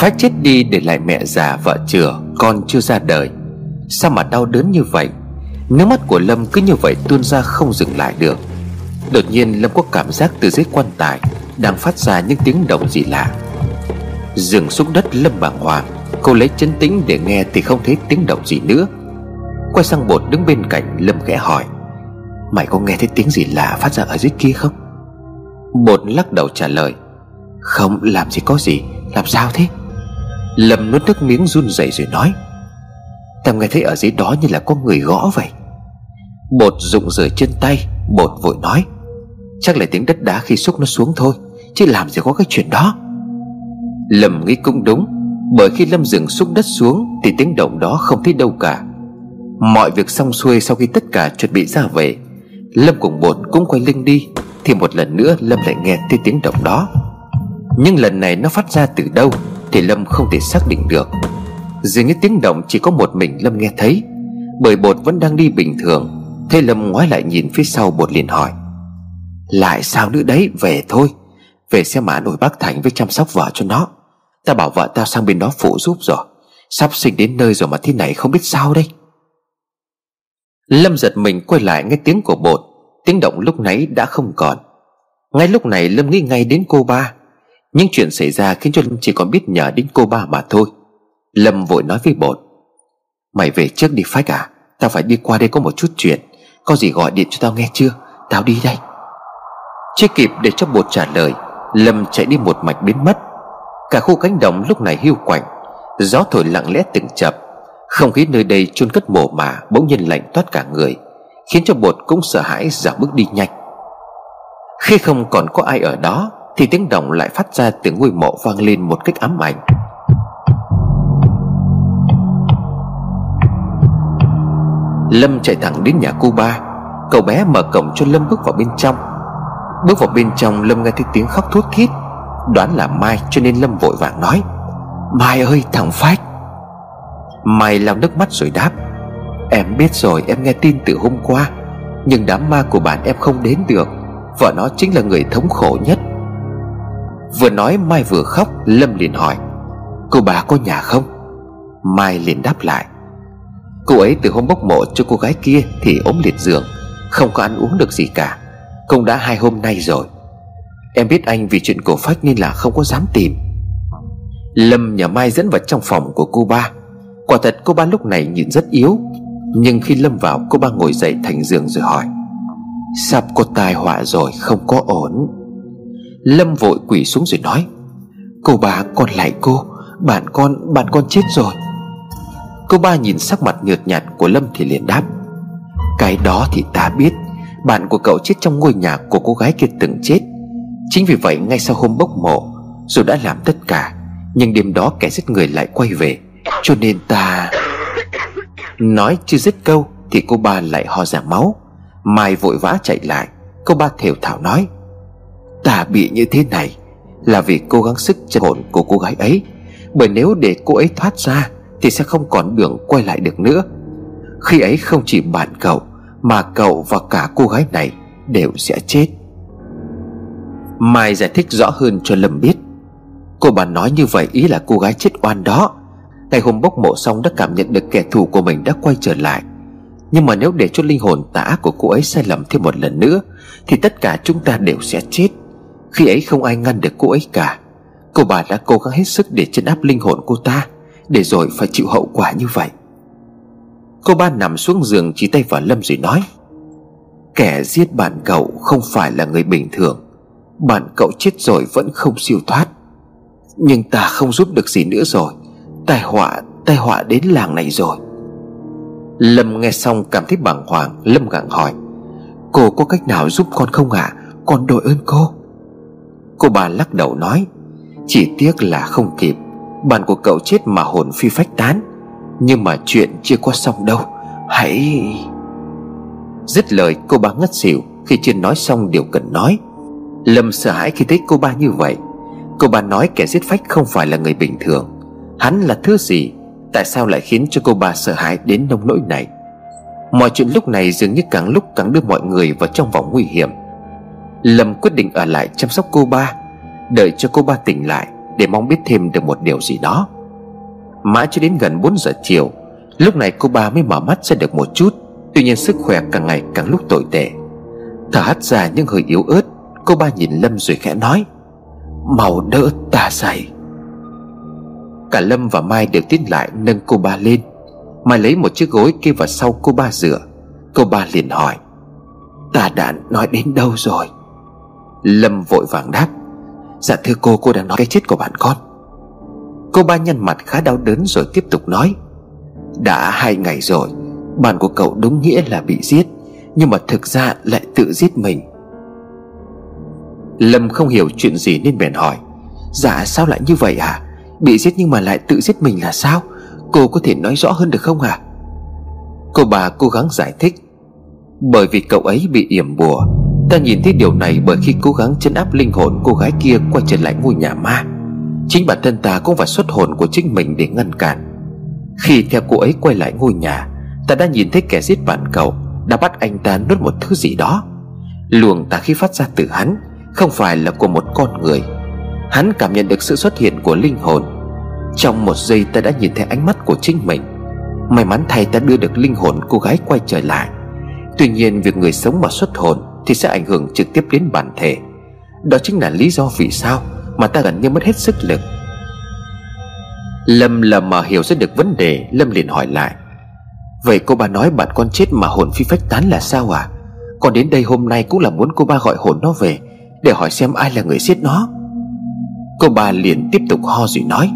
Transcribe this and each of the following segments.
Phách chết đi để lại mẹ già vợ chừa Con chưa ra đời. Sao mà đau đớn như vậy? Nước mắt của Lâm cứ như vậy tuôn ra không dừng lại được. Đột nhiên, Lâm có cảm giác từ dưới quan tài Đang phát ra những tiếng động gì lạ. Dừng xuống đất, Lâm bàng hoàng, Cô lấy chân tĩnh để nghe thì không thấy tiếng động gì nữa. Quay sang bột đứng bên cạnh, Lâm khẽ hỏi, Mày có nghe thấy tiếng gì lạ phát ra ở dưới kia không? Bột lắc đầu trả lời, Không, làm gì có gì, Làm sao thế? Lâm nuốt nước miếng run rẩy rồi nói, Tao nghe thấy ở dưới đó như là có người gõ vậy. Bột rụng rời chân tay, Bột vội nói, Chắc là tiếng đất đá khi xúc nó xuống thôi, Chứ làm gì có cái chuyện đó. Lâm nghĩ cũng đúng, Bởi khi Lâm dừng xúc đất xuống Thì tiếng động đó không thấy đâu cả. Mọi việc xong xuôi sau khi tất cả chuẩn bị ra về, Lâm cùng bột cũng quay lưng đi, Thì một lần nữa Lâm lại nghe thấy tiếng động đó. Nhưng lần này nó phát ra từ đâu? Thì Lâm không thể xác định được. Dường như tiếng động chỉ có một mình Lâm nghe thấy, Bởi bột vẫn đang đi bình thường. Thế Lâm ngoái lại nhìn phía sau bột liền hỏi, Lại sao nữa đấy Về thôi? Về xem mã nổi bác Thành với chăm sóc vợ cho nó. Ta bảo vợ tao sang bên đó phụ giúp rồi. Sắp sinh đến nơi rồi mà thế này không biết sao đây. Lâm giật mình quay lại nghe tiếng của bột. Tiếng động lúc nãy đã không còn. Ngay lúc này Lâm nghĩ ngay đến cô ba những chuyện xảy ra khiến cho Lâm chỉ còn biết nhờ đến cô ba mà thôi. Lâm vội nói với bột Mày về trước đi phách à Tao phải đi qua đây có một chút chuyện. Có gì gọi điện cho tao nghe chưa? Tao đi đây. Chưa kịp để cho bột trả lời, Lâm chạy đi một mạch biến mất. Cả khu cánh đồng lúc này hiu quạnh, Gió thổi lặng lẽ từng chập. Không khí nơi đây chôn cất mồ mả, Bỗng nhiên lạnh toát cả người, Khiến cho bột cũng sợ hãi giảm bước đi nhanh. Khi không còn có ai ở đó thì tiếng động lại phát ra từ ngôi mộ vang lên một cách ám ảnh. Lâm chạy thẳng đến nhà cô ba, Cậu bé mở cổng cho Lâm bước vào bên trong. Bước vào bên trong, Lâm nghe thấy tiếng khóc thút thít, Đoán là Mai cho nên Lâm vội vàng nói, Mai ơi, thằng Phách. Mai lau nước mắt rồi đáp, Em biết rồi, em nghe tin từ hôm qua, Nhưng đám ma của bạn em không đến được, Vợ nó chính là người thống khổ nhất. Vừa nói Mai vừa khóc, Lâm liền hỏi, Cô bà có nhà không? Mai liền đáp lại, Cô ấy từ hôm bốc mộ cho cô gái kia Thì ốm liệt giường, Không có ăn uống được gì cả, Cũng đã hai hôm nay rồi. Em biết anh vì chuyện cổ phách nên là không có dám tìm. Lâm nhà Mai dẫn vào trong phòng của cô ba. Quả thật cô ba lúc này nhìn rất yếu, Nhưng khi Lâm vào, cô ba ngồi dậy thành giường rồi hỏi, Sắp có tai họa rồi, không có ổn. Lâm vội quỳ xuống rồi nói, Cô ba con lại cô, Bạn con bạn con chết rồi. Cô ba nhìn sắc mặt nhợt nhạt của Lâm thì liền đáp, Cái đó thì ta biết, Bạn của cậu chết trong ngôi nhà của cô gái kia từng chết. Chính vì vậy ngay sau hôm bốc mộ, Dù đã làm tất cả, Nhưng đêm đó kẻ giết người lại quay về. Cho nên ta Nói chưa dứt câu Thì cô ba lại ho ra máu. Mai vội vã chạy lại, Cô ba thều thảo nói Ta bị như thế này Là vì cố gắng sức chân hồn của cô gái ấy. Bởi nếu để cô ấy thoát ra Thì sẽ không còn đường quay lại được nữa. Khi ấy không chỉ bạn cậu, Mà cậu và cả cô gái này Đều sẽ chết. Mai giải thích rõ hơn cho Lâm biết. Cô bà nói như vậy ý là cô gái chết oan đó. Ngày hôm bốc mộ xong đã cảm nhận được kẻ thù của mình đã quay trở lại. Nhưng mà nếu để cho linh hồn tả của cô ấy sai lầm thêm một lần nữa, Thì tất cả chúng ta đều sẽ chết. Khi ấy không ai ngăn được cô ấy cả. Cô bà đã cố gắng hết sức để chấn áp linh hồn cô ta, Để rồi phải chịu hậu quả như vậy. Cô ba nằm xuống giường chỉ tay vào Lâm rồi nói, Kẻ giết bạn cậu không phải là người bình thường. Bạn cậu chết rồi vẫn không siêu thoát. Nhưng ta không giúp được gì nữa rồi. Tai họa Tai họa đến làng này rồi. Lâm nghe xong cảm thấy bàng hoàng, Lâm gặng hỏi, Cô có cách nào giúp con không ạ? À? Con đội ơn cô. Cô bà lắc đầu nói, Chỉ tiếc là không kịp, Bạn của cậu chết mà hồn phi phách tán. Nhưng mà chuyện chưa có xong đâu, Hãy Dứt lời, cô bà ngất xỉu Khi chưa nói xong điều cần nói. Lâm sợ hãi khi thấy cô ba như vậy. Cô bà nói kẻ giết phách không phải là người bình thường. Hắn là thứ gì? Tại sao lại khiến cho cô bà sợ hãi đến nông nỗi này? Mọi chuyện lúc này dường như càng lúc càng đưa mọi người vào trong vòng nguy hiểm. Lâm quyết định ở lại chăm sóc cô ba, Đợi cho cô ba tỉnh lại Để mong biết thêm được một điều gì đó. Mãi cho đến gần 4 giờ chiều, Lúc này cô ba mới mở mắt ra được một chút. Tuy nhiên sức khỏe càng ngày càng lúc tồi tệ. Thở hắt ra nhưng hơi yếu ớt, Cô ba nhìn Lâm rồi khẽ nói Màu đỡ ta dậy. Cả Lâm và Mai đều tiến lại nâng cô ba lên. Mai lấy một chiếc gối kê vào sau cô ba rửa Cô ba liền hỏi, Ta đã nói đến đâu rồi? Lâm vội vàng đáp Dạ thưa cô cô đang nói cái chết của bạn con. Cô ba nhăn mặt khá đau đớn rồi tiếp tục nói, Đã hai ngày rồi, Bạn của cậu đúng nghĩa là bị giết, Nhưng mà thực ra lại tự giết mình. Lâm không hiểu chuyện gì nên bèn hỏi Dạ sao lại như vậy à Bị giết nhưng mà lại tự giết mình là sao? Cô có thể nói rõ hơn được không à Cô bà cố gắng giải thích, Bởi vì cậu ấy bị yểm bùa Ta nhìn thấy điều này bởi khi cố gắng chấn áp linh hồn cô gái kia quay trở lại ngôi nhà ma. Chính bản thân ta cũng phải xuất hồn của chính mình để ngăn cản. Khi theo cô ấy quay lại ngôi nhà, Ta đã nhìn thấy kẻ giết bạn cậu Đã bắt anh ta nuốt một thứ gì đó. Luồng tà khí phát ra từ hắn, Không phải là của một con người. Hắn cảm nhận được sự xuất hiện của linh hồn. Trong một giây ta đã nhìn thấy ánh mắt của chính mình. May mắn thay ta đưa được linh hồn cô gái quay trở lại. Tuy nhiên việc người sống mà xuất hồn thì sẽ ảnh hưởng trực tiếp đến bản thể. Đó chính là lý do vì sao Mà ta gần như mất hết sức lực. Lâm lờ mà hiểu ra được vấn đề, Lâm liền hỏi lại. Vậy cô bà nói bạn con chết mà hồn phi phách tán là sao à Còn đến đây hôm nay cũng là muốn cô ba gọi hồn nó về, Để hỏi xem ai là người giết nó. Cô ba liền tiếp tục ho rồi nói.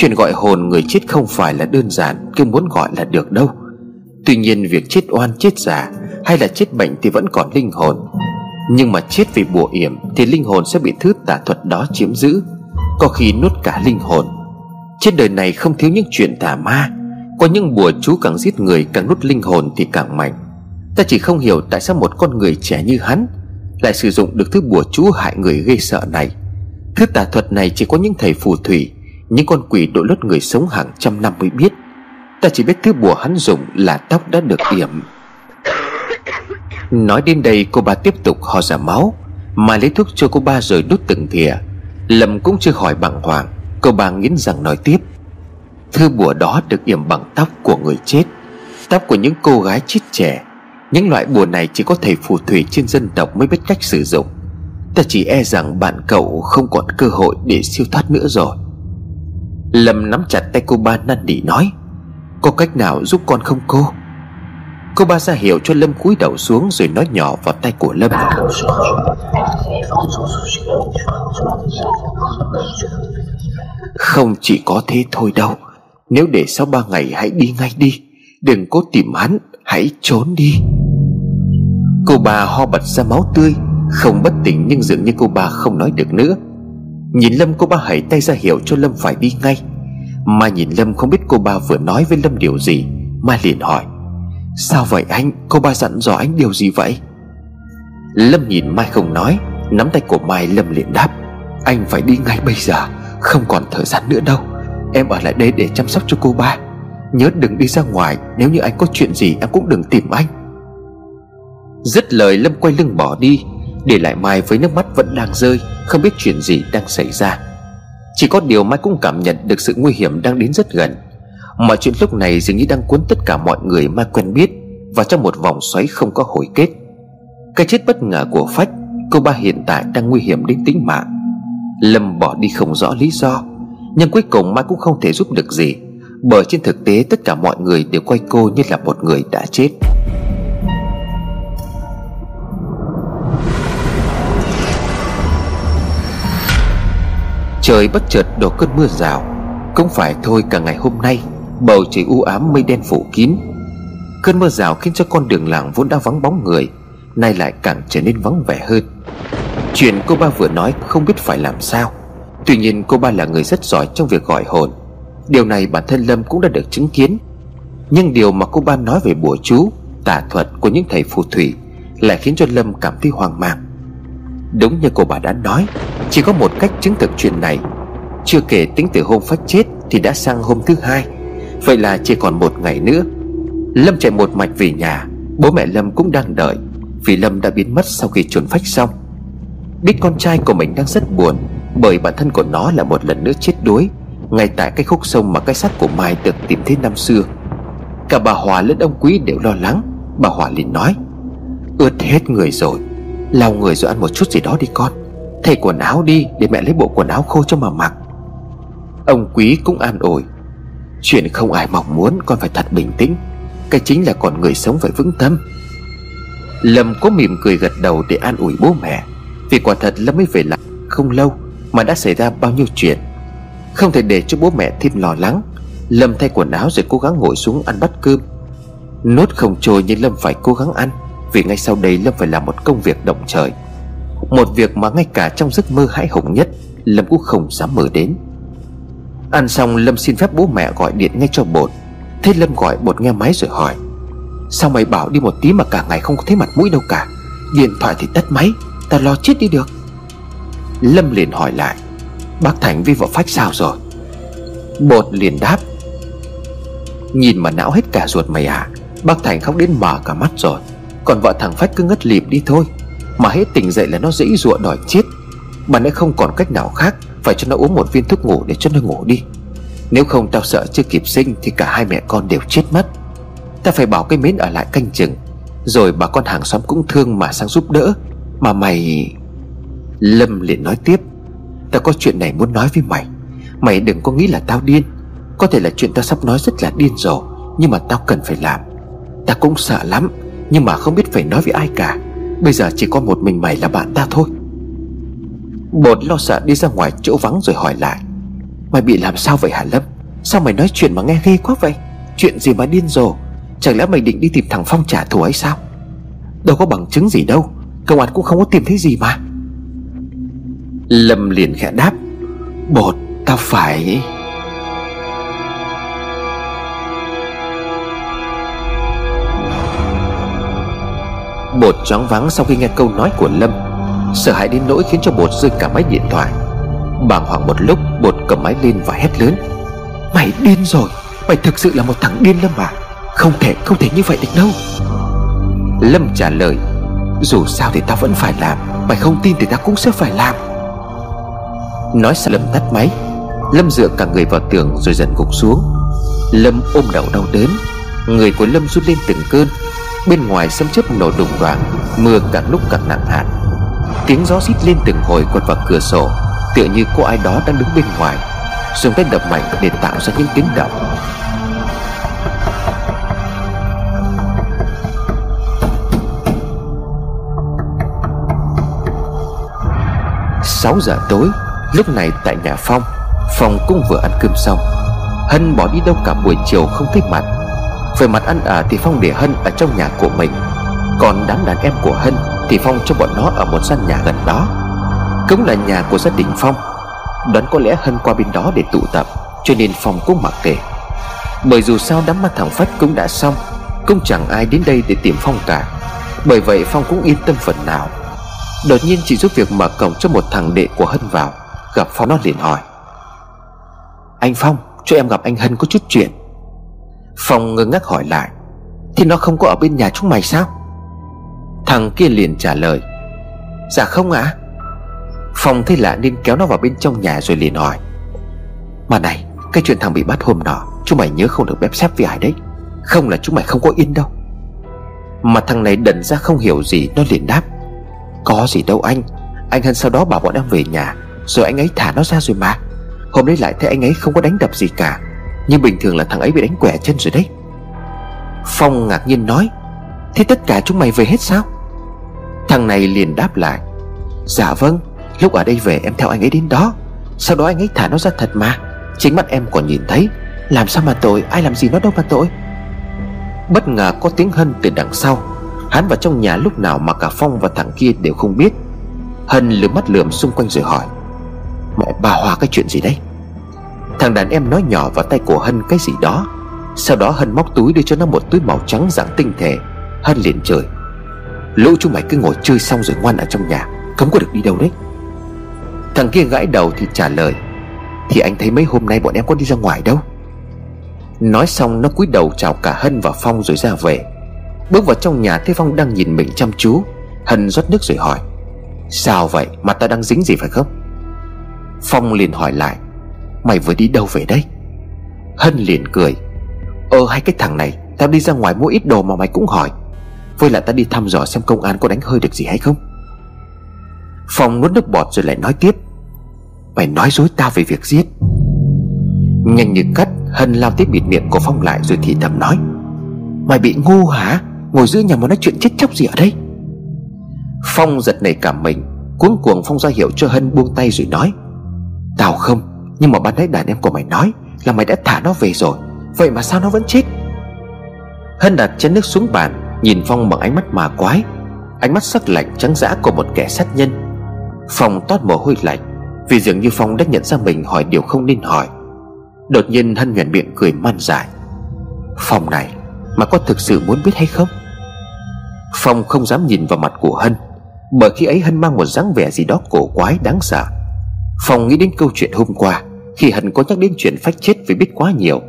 Chuyện gọi hồn người chết không phải là đơn giản, Cứ muốn gọi là được đâu. Tuy nhiên việc chết oan chết giả hay là chết bệnh thì vẫn còn linh hồn. Nhưng mà chết vì bùa yểm Thì linh hồn sẽ bị thứ tà thuật đó chiếm giữ. Có khi nuốt cả linh hồn. Trên đời này không thiếu những chuyện tà ma. Có những bùa chú càng giết người Càng nuốt linh hồn thì càng mạnh. Ta chỉ không hiểu tại sao một con người trẻ như hắn Lại sử dụng được thứ bùa chú hại người gây sợ này. Thứ tà thuật này chỉ có những thầy phù thủy, Những con quỷ đội lốt người sống hàng trăm năm mới biết. Ta chỉ biết thứ bùa hắn dùng là tóc đã được yểm. Nói đến đây cô ba tiếp tục ho ra máu, Mà lấy thuốc cho cô ba rồi đút từng thìa. Lâm cũng chưa hỏi bằng hoàng, Cô ba nghiến rằng nói tiếp. Thư bùa đó được yểm bằng tóc của người chết, Tóc của những cô gái chết trẻ. Những loại bùa này chỉ có thầy phù thủy trên dân tộc mới biết cách sử dụng. Ta chỉ e rằng bạn cậu không còn cơ hội để siêu thoát nữa rồi. Lâm nắm chặt tay cô ba năn nỉ nói, Có cách nào giúp con không cô? Cô ba ra hiệu cho Lâm cúi đầu xuống Rồi nói nhỏ vào tay của Lâm. Không chỉ có thế thôi đâu. Nếu để sau ba ngày hãy đi ngay đi. Đừng cố tìm hắn, Hãy trốn đi. Cô bà ho bật ra máu tươi, Không bất tỉnh nhưng dường như cô bà không nói được nữa. Nhìn Lâm, cô ba hãy tay ra hiệu cho Lâm phải đi ngay. Mai nhìn Lâm, không biết cô ba vừa nói với Lâm điều gì Mai liền hỏi. Sao vậy anh? Cô ba dặn dò anh điều gì vậy? Lâm nhìn Mai không nói, Nắm tay của Mai Lâm liền đáp. Anh phải đi ngay bây giờ, Không còn thời gian nữa đâu. Em ở lại đây để chăm sóc cho cô ba. Nhớ đừng đi ra ngoài, Nếu như anh có chuyện gì em cũng đừng tìm anh. Dứt lời, Lâm quay lưng bỏ đi, Để lại Mai với nước mắt vẫn đang rơi, Không biết chuyện gì đang xảy ra. Chỉ có điều Mai cũng cảm nhận được sự nguy hiểm đang đến rất gần. Mọi chuyện lúc này dường như đang cuốn tất cả mọi người ma quen biết và trong một vòng xoáy không có hồi kết. Cái chết bất ngờ của Phách, Cô ba hiện tại đang nguy hiểm đến tính mạng. Lâm bỏ đi không rõ lý do, Nhưng cuối cùng Mai cũng không thể giúp được gì, Bởi trên thực tế tất cả mọi người đều coi cô như là một người đã chết. Trời bất chợt đổ cơn mưa rào, Cũng phải thôi cả ngày hôm nay. Bầu trời u ám mây đen phủ kín. Cơn mưa rào khiến cho con đường làng vốn đã vắng bóng người, Nay lại càng trở nên vắng vẻ hơn. Chuyện cô ba vừa nói không biết phải làm sao. Tuy nhiên cô ba là người rất giỏi trong việc gọi hồn. Điều này bản thân Lâm cũng đã được chứng kiến. Nhưng điều mà cô ba nói về bùa chú, Tà thuật của những thầy phù thủy Lại khiến cho Lâm cảm thấy hoang mang. Đúng như cô bà đã nói, Chỉ có một cách chứng thực chuyện này. Chưa kể tính từ hôm phát chết Thì đã sang hôm thứ hai. Vậy là chỉ còn một ngày nữa. Lâm chạy một mạch về nhà, Bố mẹ Lâm cũng đang đợi, Vì Lâm đã biến mất sau khi trốn phách xong. Biết con trai của mình đang rất buồn, Bởi bản thân của nó là một lần nữa chết đuối, Ngay tại cái khúc sông mà cái xác của Mai được tìm thấy năm xưa. Cả bà Hòa lẫn ông Quý đều lo lắng, Bà Hòa liền nói, Ướt hết người rồi, Lau người rồi ăn một chút gì đó đi con. Thay quần áo đi, để mẹ lấy bộ quần áo khô cho mà mặc. Ông Quý cũng an ủi Chuyện không ai mong muốn, con phải thật bình tĩnh. Cái chính là còn người sống phải vững tâm. Lâm có mỉm cười gật đầu để an ủi bố mẹ, Vì quả thật Lâm mới về lại không lâu Mà đã xảy ra bao nhiêu chuyện. Không thể để cho bố mẹ thêm lo lắng, Lâm thay quần áo rồi cố gắng ngồi xuống ăn bát cơm. Nốt không trôi nhưng Lâm phải cố gắng ăn, Vì ngay sau đây Lâm phải làm một công việc động trời. Một việc mà ngay cả trong giấc mơ hãi hùng nhất, Lâm cũng không dám mơ đến. Ăn xong, Lâm xin phép bố mẹ gọi điện ngay cho bột. Thế Lâm gọi, bột nghe máy rồi hỏi. Sao mày bảo đi một tí mà cả ngày không có thấy mặt mũi đâu cả? Điện thoại thì tắt máy, Ta lo chết đi được. Lâm liền hỏi lại. Bác Thành với vợ phách sao rồi? Bột liền đáp. Nhìn mà não hết cả ruột mày à Bác Thành khóc đến mở cả mắt rồi. Còn vợ thằng Phách cứ ngất lịm đi thôi. Mà hết tỉnh dậy là nó dễ dụa đòi chết. Bà ấy không còn cách nào khác. Phải cho nó uống một viên thuốc ngủ để cho nó ngủ đi. Nếu không tao sợ chưa kịp sinh Thì cả hai mẹ con đều chết mất. Ta phải bảo cái mến ở lại canh chừng, Rồi bà con hàng xóm cũng thương mà sang giúp đỡ. Mà mày Lâm liền nói tiếp Tao có chuyện này muốn nói với mày. Mày đừng có nghĩ là tao điên. Có thể là chuyện tao sắp nói rất là điên rồ, Nhưng mà tao cần phải làm. Ta cũng sợ lắm, Nhưng mà không biết phải nói với ai cả. Bây giờ chỉ có một mình mày là bạn ta thôi. Bột lo sợ đi ra ngoài chỗ vắng rồi hỏi lại. Mày bị làm sao vậy hả Lâm? Sao mày nói chuyện mà nghe ghê quá vậy? Chuyện gì mà điên rồ? Chẳng lẽ mày định đi tìm thằng Phong trả thù ấy sao? Đâu có bằng chứng gì đâu. Công an cũng không có tìm thấy gì mà. Lâm liền khẽ đáp. Bột, tao phải Bột choáng váng sau khi nghe câu nói của Lâm. Sợ hãi đến nỗi khiến cho bột rơi cả máy điện thoại. Bàng hoàng một lúc, Bột cầm máy lên và hét lớn. Mày điên rồi, Mày thực sự là một thằng điên Lâm à? Không thể không thể như vậy được đâu. Lâm trả lời, Dù sao thì tao vẫn phải làm, Mày không tin thì tao cũng sẽ phải làm. Nói xong, Lâm tắt máy. Lâm dựa cả người vào tường rồi dần gục xuống. Lâm ôm đầu đau đớn. Người của Lâm rút lên từng cơn. Bên ngoài sấm chớp nổ đùng đoàn Mưa càng lúc càng nặng hạt. Tiếng gió xít lên từng hồi quật vào cửa sổ, Tựa như có ai đó đang đứng bên ngoài. Dùng tay đập mạnh để tạo ra những tiếng động. Sáu giờ tối, Lúc này tại nhà Phong Phong cũng vừa ăn cơm xong. Hân bỏ đi đâu cả buổi chiều không thấy mặt. Về mặt ăn ở thì Phong để Hân ở trong nhà của mình. Còn đám đàn em của Hân thì Phong cho bọn nó ở một gian nhà gần đó. Cũng là nhà của gia đình Phong. Đoán có lẽ Hân qua bên đó để tụ tập, Cho nên Phong cũng mặc kệ. Bởi dù sao đám ma thằng Phách cũng đã xong, Cũng chẳng ai đến đây để tìm Phong cả. Bởi vậy Phong cũng yên tâm phần nào. Đột nhiên chỉ giúp việc mở cổng cho một thằng đệ của Hân vào, Gặp Phong nó liền hỏi. Anh Phong, cho em gặp anh Hân có chút chuyện. Phong ngơ ngác hỏi lại. Thì nó không có ở bên nhà chúng mày sao? Thằng kia liền trả lời Dạ không ạ. À? Phong thấy lạ nên kéo nó vào bên trong nhà rồi liền hỏi, Mà này, Cái chuyện thằng bị bắt hôm nọ Chúng mày nhớ không được bếp xếp với ai đấy? Không là chúng mày không có yên đâu. Mà thằng này đần ra không hiểu gì, Nó liền đáp, có gì đâu anh Anh Hân sau đó bảo bọn em về nhà, Rồi anh ấy thả nó ra rồi mà. Hôm đấy lại thấy anh ấy không có đánh đập gì cả, Nhưng bình thường là thằng ấy bị đánh quẻ chân rồi đấy. Phong ngạc nhiên nói Thế tất cả chúng mày về hết sao? Thằng này liền đáp lại Dạ vâng Lúc ở đây về em theo anh ấy đến đó. Sau đó anh ấy thả nó ra thật mà. Chính mắt em còn nhìn thấy, Làm sao mà tội, Ai làm gì nó đâu mà tội. Bất ngờ có tiếng Hân từ đằng sau. Hắn vào trong nhà lúc nào mà cả Phong và thằng kia đều không biết. Hân lướt mắt lườm xung quanh rồi hỏi, Mẹ, bà hòa cái chuyện gì đấy? Thằng đàn em nói nhỏ vào tay của Hân cái gì đó. Sau đó Hân móc túi đưa cho nó một túi màu trắng dạng tinh thể. Hân liền trời. Lũ chúng mày cứ ngồi chơi xong rồi ngoan ở trong nhà Không có được đi đâu đấy? Thằng kia gãi đầu thì trả lời, Thì anh thấy mấy hôm nay bọn em có đi ra ngoài đâu? Nói xong, nó cúi đầu chào cả Hân và Phong rồi ra về. Bước vào trong nhà, thấy Phong đang nhìn mình chăm chú. Hân rót nước rồi hỏi, Sao vậy? Mà ta đang dính gì phải không? Phong liền hỏi lại, Mày vừa đi đâu về đấy? Hân liền cười Ờ hay cái thằng này, Tao đi ra ngoài mua ít đồ mà mày cũng hỏi. Với lại ta đi thăm dò xem công an có đánh hơi được gì hay không. Phong nuốt nước bọt rồi lại nói tiếp. Mày nói dối tao về việc giết. Nhanh như cắt, Hân lao tiếp bịt miệng của Phong lại rồi thì thầm nói. Mày bị ngu hả? Ngồi giữa nhà mà nói chuyện chết chóc gì ở đây? Phong giật nảy cả mình, Cuống cuồng Phong ra hiệu cho Hân buông tay rồi nói. Tao không, Nhưng mà ban nãy đàn em của mày nói Là mày đã thả nó về rồi. Vậy mà sao nó vẫn chết? Hân đặt chén nước xuống bàn Nhìn Phong bằng ánh mắt mà quái. Ánh mắt sắc lạnh trắng dã của một kẻ sát nhân. Phong toát mồ hôi lạnh Vì dường như Phong đã nhận ra mình hỏi điều không nên hỏi. Đột nhiên Hân nhuận miệng cười man dại. Phong này Mà có thực sự muốn biết hay không? Phong không dám nhìn vào mặt của Hân Bởi khi ấy Hân mang một dáng vẻ gì đó cổ quái đáng sợ. Phong nghĩ đến câu chuyện hôm qua Khi Hân có nhắc đến chuyện phách chết vì biết quá nhiều.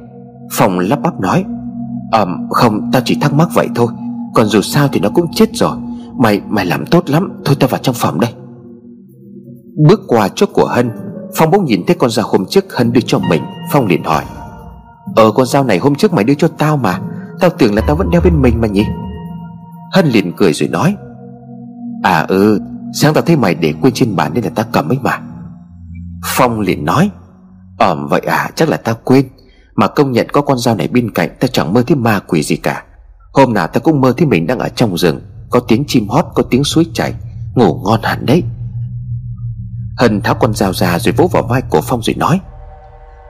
Phong lắp bắp nói Ờm um, không ta chỉ thắc mắc vậy thôi còn dù sao thì nó cũng chết rồi. Mày mày làm tốt lắm. Thôi tao vào trong phòng đây. Bước qua chỗ của Hân, Phong bỗng nhìn thấy con dao hôm trước Hân đưa cho mình. Phong liền hỏi Ờ con dao này hôm trước mày đưa cho tao mà. Tao tưởng là tao vẫn đeo bên mình mà nhỉ? Hân liền cười rồi nói À ừ Sáng tao thấy mày để quên trên bàn nên là tao cầm ấy mà. Phong liền nói ờ vậy à chắc là tao quên. Mà công nhận có con dao này bên cạnh, Tao chẳng mơ thấy ma quỷ gì cả. Hôm nào ta cũng mơ thấy mình đang ở trong rừng, Có tiếng chim hót, có tiếng suối chảy, Ngủ ngon hẳn đấy. Hân tháo con dao ra rồi vỗ vào vai của Phong rồi nói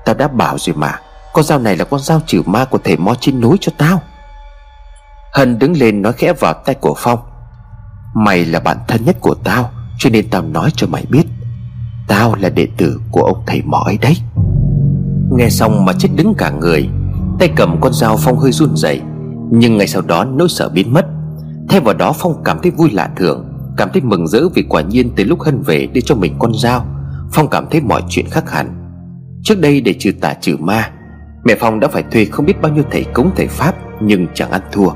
Tao đã bảo rồi mà, Con dao này là con dao trừ ma của thầy mo trên núi cho tao. Hân đứng lên nói khẽ vào tay của Phong, Mày là bạn thân nhất của tao, Cho nên tao nói cho mày biết, Tao là đệ tử của ông thầy Mo ấy đấy. Nghe xong mà chết đứng cả người, Tay cầm con dao Phong hơi run rẩy nhưng ngày sau đó nỗi sợ biến mất. Thay vào đó Phong cảm thấy vui lạ thường, Cảm thấy mừng rỡ vì quả nhiên từ lúc Hân về đưa cho mình con dao. Phong cảm thấy mọi chuyện khác hẳn. Trước đây để trừ tà trừ ma, Mẹ Phong đã phải thuê không biết bao nhiêu thầy cúng, thầy Pháp, Nhưng chẳng ăn thua.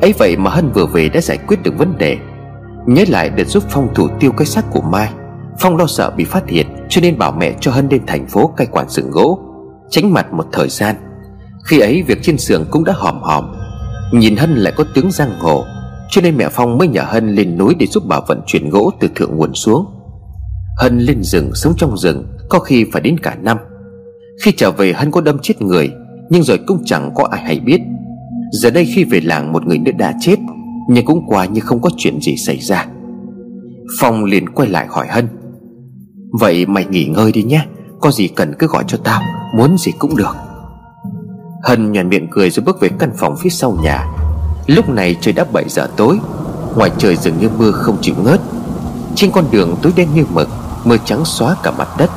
Ấy vậy mà Hân vừa về đã giải quyết được vấn đề. Nhớ lại để giúp Phong thủ tiêu cái xác của Mai, Phong lo sợ bị phát hiện, Cho nên bảo mẹ cho Hân lên thành phố cai quản xưởng gỗ. Tránh mặt một thời gian. Khi ấy việc trên xưởng cũng đã hòm hòm Nhìn Hân lại có tướng giang hồ, Cho nên mẹ Phong mới nhờ Hân lên núi Để giúp bà vận chuyển gỗ từ thượng nguồn xuống. Hân lên rừng sống trong rừng, Có khi phải đến cả năm. Khi trở về, Hân có đâm chết người, Nhưng rồi cũng chẳng có ai hay biết. Giờ đây khi về làng, một người nữa đã chết, Nhưng cũng qua như không có chuyện gì xảy ra. Phong liền quay lại hỏi Hân, Vậy mày nghỉ ngơi đi nhé, Có gì cần cứ gọi cho tao, Muốn gì cũng được. Hân nhoèn miệng cười rồi bước về căn phòng phía sau nhà. Lúc này trời đã 7 giờ tối, Ngoài trời dường như mưa không chịu ngớt. Trên con đường tối đen như mực, Mưa trắng xóa cả mặt đất.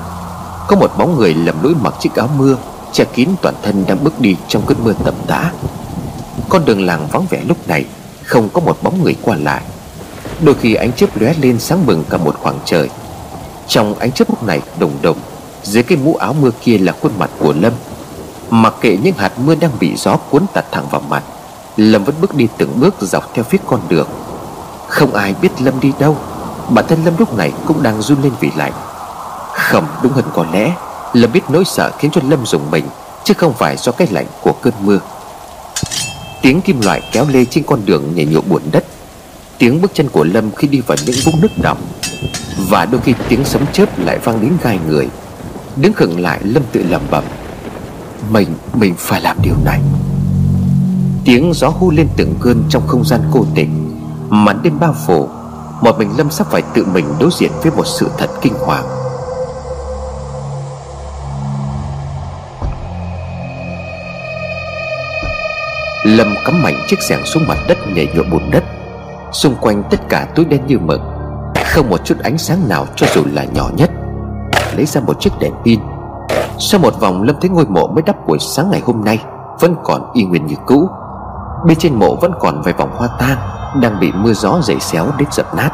Có một bóng người lầm lũi mặc chiếc áo mưa, Che kín toàn thân đang bước đi trong cơn mưa tầm tã. Con đường làng vắng vẻ lúc này, Không có một bóng người qua lại. Đôi khi ánh chớp lóe lên sáng bừng cả một khoảng trời. Trong ánh chớp lúc này, đồng đồng, Dưới cái mũ áo mưa kia là khuôn mặt của Lâm. Mặc kệ những hạt mưa đang bị gió cuốn tạt thẳng vào mặt, Lâm vẫn bước đi từng bước dọc theo phía con đường. Không ai biết Lâm đi đâu, Bản thân Lâm lúc này cũng đang run lên vì lạnh. Không, đúng hơn có lẽ, Lâm biết nỗi sợ khiến cho Lâm dùng mình, Chứ không phải do cái lạnh của cơn mưa. Tiếng kim loại kéo lê trên con đường nhảy nhộn buồn đất, Tiếng bước chân của Lâm khi đi vào những vũng nước đọng, Và đôi khi tiếng sấm chớp lại vang đến gai người. Đứng khựng lại, Lâm tự lẩm bẩm. Mình, mình phải làm điều này. Tiếng gió hú lên từng cơn trong không gian cô tịch Màn đêm bao phủ Một mình Lâm sắp phải tự mình đối diện với một sự thật kinh hoàng. Lâm cắm mạnh chiếc xẻng xuống mặt đất nhảy nhụa bùn đất. Xung quanh tất cả tối đen như mực Không một chút ánh sáng nào cho dù là nhỏ nhất. Lấy ra một chiếc đèn pin sau một vòng Lâm thấy ngôi mộ mới đắp buổi sáng ngày hôm nay, Vẫn còn y nguyên như cũ. Bên trên mộ vẫn còn vài vòng hoa tang Đang bị mưa gió dày xéo đến dập nát.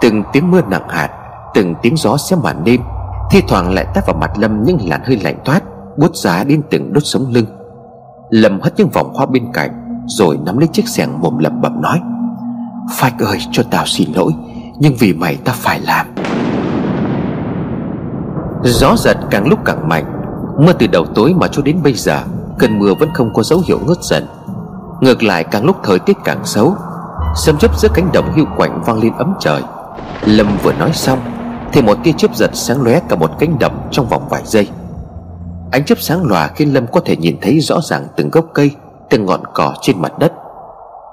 Từng tiếng mưa nặng hạt, Từng tiếng gió xé màn đêm, Thi thoảng lại tát vào mặt Lâm những làn hơi lạnh toát Bút giá đến từng đốt sống lưng. Lâm hất những vòng hoa bên cạnh, Rồi nắm lấy chiếc xẻng mồm lẩm bẩm nói, Phách ơi, cho tao xin lỗi, Nhưng vì mày ta phải làm. Gió giật càng lúc càng mạnh. Mưa từ đầu tối mà cho đến bây giờ, Cơn mưa vẫn không có dấu hiệu ngớt dần. Ngược lại, càng lúc thời tiết càng xấu Sâm chớp giữa cánh đồng hưu quạnh vang lên ấm trời. Lâm vừa nói xong, Thì một tia chớp giật sáng lóe cả một cánh đồng trong vòng vài giây. Ánh chớp sáng lòa khiến Lâm có thể nhìn thấy rõ ràng từng gốc cây, Từng ngọn cỏ trên mặt đất.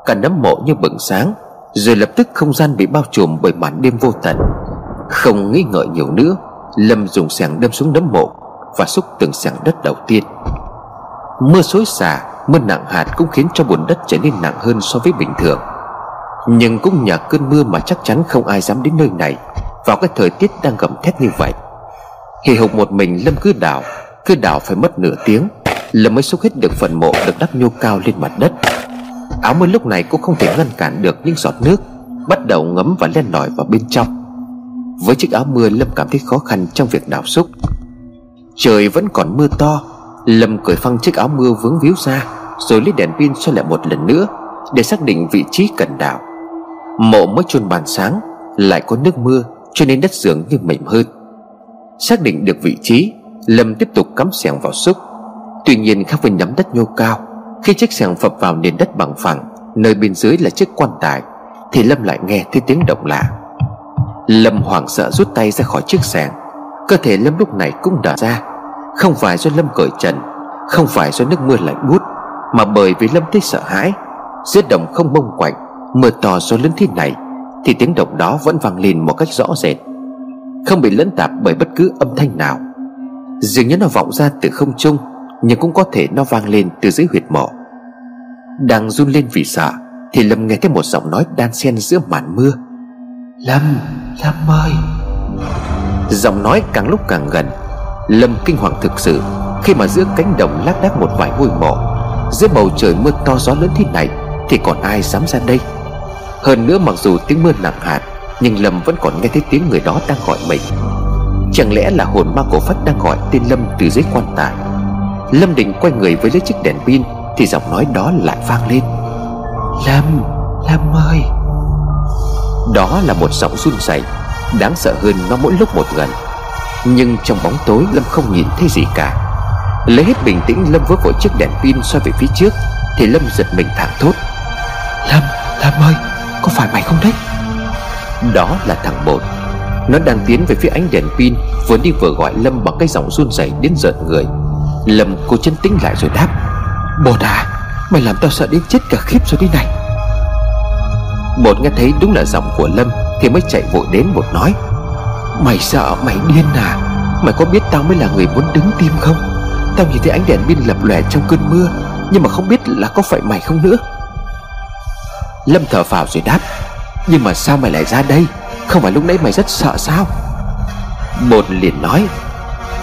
Cả nấm mộ như bừng sáng, Rồi lập tức không gian bị bao trùm bởi màn đêm vô tận. Không nghĩ ngợi nhiều nữa Lâm dùng sẻng đâm xuống nấm mộ Và xúc từng sẻng đất đầu tiên. Mưa xối xả, Mưa nặng hạt cũng khiến cho bùn đất trở nên nặng hơn so với bình thường. Nhưng cũng nhờ cơn mưa mà chắc chắn không ai dám đến nơi này Vào cái thời tiết đang gầm thét như vậy. Hì hục một mình, Lâm cứ đào Cứ đào phải mất nửa tiếng, Lâm mới xúc hết được phần mộ được đắp nhô cao lên mặt đất. Áo mưa lúc này cũng không thể ngăn cản được những giọt nước Bắt đầu ngấm và len lỏi vào bên trong. Với chiếc áo mưa Lâm cảm thấy khó khăn trong việc đào xúc. Trời vẫn còn mưa to, Lâm cởi phăng chiếc áo mưa vướng víu ra, Rồi lấy đèn pin soi lại một lần nữa Để xác định vị trí cần đào. Mộ mới chôn bàn sáng, Lại có nước mưa, cho nên đất dưỡng như mềm hơn. Xác định được vị trí, Lâm tiếp tục cắm sẻng vào xúc. Tuy nhiên khác với nắm đất nhô cao, Khi chiếc sẻng phập vào nền đất bằng phẳng, Nơi bên dưới là chiếc quan tài, Thì Lâm lại nghe thấy tiếng động lạ. Lâm hoảng sợ rút tay ra khỏi chiếc xẻng Cơ thể Lâm lúc này cũng đờ ra. Không phải do Lâm cởi trần, Không phải do nước mưa lạnh bút Mà bởi vì Lâm thấy sợ hãi. Giữa đồng không bông quạnh, Mưa to gió lớn thế này, Thì tiếng động đó vẫn vang lên một cách rõ rệt. Không bị lẫn tạp bởi bất cứ âm thanh nào. Dường như nó vọng ra từ không trung, Nhưng cũng có thể nó vang lên từ dưới huyệt mộ. Đang run lên vì sợ, Thì Lâm nghe thấy một giọng nói đan xen giữa màn mưa. Lâm, Lâm ơi. Giọng nói càng lúc càng gần. Lâm kinh hoàng thực sự Khi mà giữa cánh đồng lác đác một vài ngôi mộ Giữa bầu trời mưa to gió lớn thế này Thì còn ai dám ra đây? Hơn nữa mặc dù tiếng mưa nặng hạt Nhưng Lâm vẫn còn nghe thấy tiếng người đó đang gọi mình. Chẳng lẽ là hồn ma cổ phách đang gọi tên Lâm từ dưới quan tài? Lâm định quay người với lấy chiếc đèn pin Thì giọng nói đó lại vang lên. Lâm, Lâm ơi Đó là một giọng run rẩy Đáng sợ hơn nó mỗi lúc một gần. Nhưng trong bóng tối Lâm không nhìn thấy gì cả. Lấy hết bình tĩnh Lâm vớ vội chiếc đèn pin soi về phía trước Thì Lâm giật mình thẳng thốt. Lâm, Lâm ơi Có phải mày không đấy? Đó là thằng bột. Nó đang tiến về phía ánh đèn pin Vừa đi vừa gọi Lâm bằng cái giọng run rẩy đến giận người. Lâm cố chân tĩnh lại rồi đáp. Bột à Mày làm tao sợ đến chết cả khiếp rồi đi này Bột nghe thấy đúng là giọng của Lâm Thì mới chạy vội đến Bột nói. Mày sợ, mày điên à? Mày có biết tao mới là người muốn đứng tim không? Tao nhìn thấy ánh đèn pin lập lòe trong cơn mưa, Nhưng mà không biết là có phải mày không nữa. Lâm thở phào rồi đáp. Nhưng mà sao mày lại ra đây? Không phải lúc nãy mày rất sợ sao? Bột liền nói.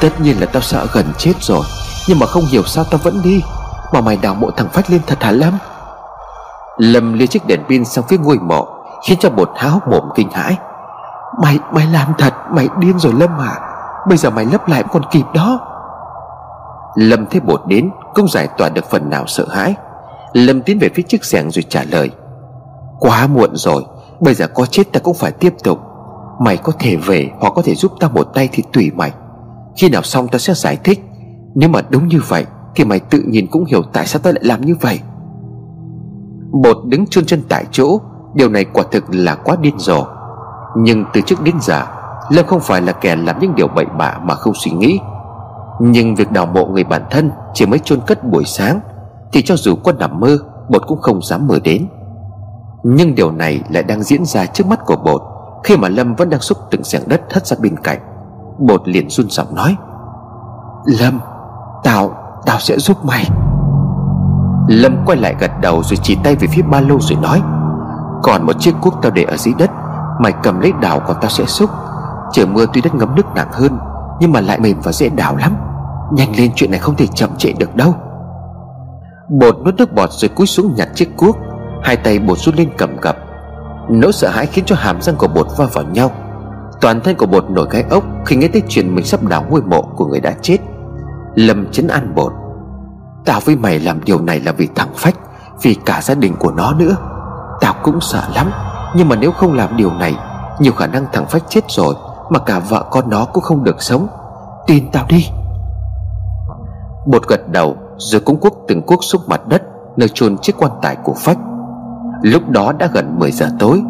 Tất nhiên là tao sợ gần chết rồi, Nhưng mà không hiểu sao tao vẫn đi. Mà mày đào mộ thằng Phách lên thật hả Lâm? Lâm lia chiếc đèn pin sang phía ngôi mộ, Khiến cho bột há hốc mồm kinh hãi. Mày mày làm thật, Mày điên rồi Lâm à Bây giờ mày lấp lại còn kịp đó. Lâm thấy bột đến Cũng giải tỏa được phần nào sợ hãi. Lâm tiến về phía chiếc xẻng rồi trả lời, Quá muộn rồi, Bây giờ có chết ta cũng phải tiếp tục. Mày có thể về hoặc có thể giúp ta một tay thì tùy mày. Khi nào xong ta sẽ giải thích. Nếu mà đúng như vậy Thì mày tự nhìn cũng hiểu tại sao ta lại làm như vậy. Bột đứng chôn chân tại chỗ, Điều này quả thực là quá điên rồ. Nhưng từ trước đến giờ, Lâm không phải là kẻ làm những điều bậy bạ mà không suy nghĩ. Nhưng việc đào mộ người bản thân Chỉ mới chôn cất buổi sáng, Thì cho dù có nằm mơ, Bột cũng không dám mơ đến. Nhưng điều này lại đang diễn ra trước mắt của bột, Khi mà Lâm vẫn đang xúc từng xẻng đất hất ra bên cạnh. Bột liền run giọng nói, Lâm, Tao Tao sẽ giúp mày. Lâm quay lại gật đầu rồi chỉ tay về phía ba lô rồi nói, Còn một chiếc cuốc tao để ở dưới đất, Mày cầm lấy đào còn tao sẽ xúc. Trời mưa tuy đất ngấm nước nặng hơn, Nhưng mà lại mềm và dễ đào lắm. Nhanh lên chuyện này không thể chậm trễ được đâu. Bột nuốt nước bọt rồi cúi xuống nhặt chiếc cuốc, Hai tay bột rút lên cầm cập Nỗi sợ hãi khiến cho hàm răng của bột va vào nhau. Toàn thân của bột nổi gai ốc Khi nghe tới chuyện mình sắp đào ngôi mộ của người đã chết. Lâm chấn an bột. Tao với mày làm điều này là vì thằng Phách, Vì cả gia đình của nó nữa. Tao cũng sợ lắm, Nhưng mà nếu không làm điều này, Nhiều khả năng thằng Phách chết rồi, Mà cả vợ con nó cũng không được sống. Tin tao đi. Bột gật đầu, Rồi cũng cuốc từng cuốc xúc mặt đất, Nơi chôn chiếc quan tài của Phách. Lúc đó đã gần 10 giờ tối.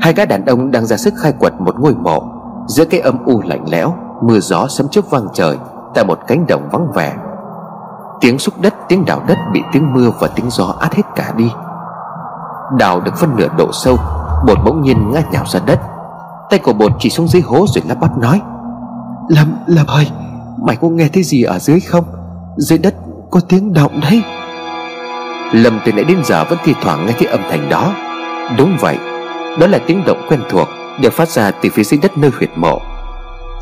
Hai gã đàn ông đang ra sức khai quật một ngôi mộ. Giữa cái âm u lạnh lẽo, Mưa gió sấm chớp vang trời Tại một cánh đồng vắng vẻ. Tiếng xúc đất, tiếng đào đất Bị tiếng mưa và tiếng gió át hết cả đi. Đào được phân nửa độ sâu Bột bỗng nhiên ngã nhào ra đất. Tay của bột chỉ xuống dưới hố rồi lắp bắp nói Lâm, Lâm ơi Mày có nghe thấy gì ở dưới không? Dưới đất có tiếng động đấy. Lâm từ nãy đến giờ vẫn thi thoảng nghe thấy âm thanh đó. Đúng vậy Đó là tiếng động quen thuộc Được phát ra từ phía dưới đất nơi huyệt mộ.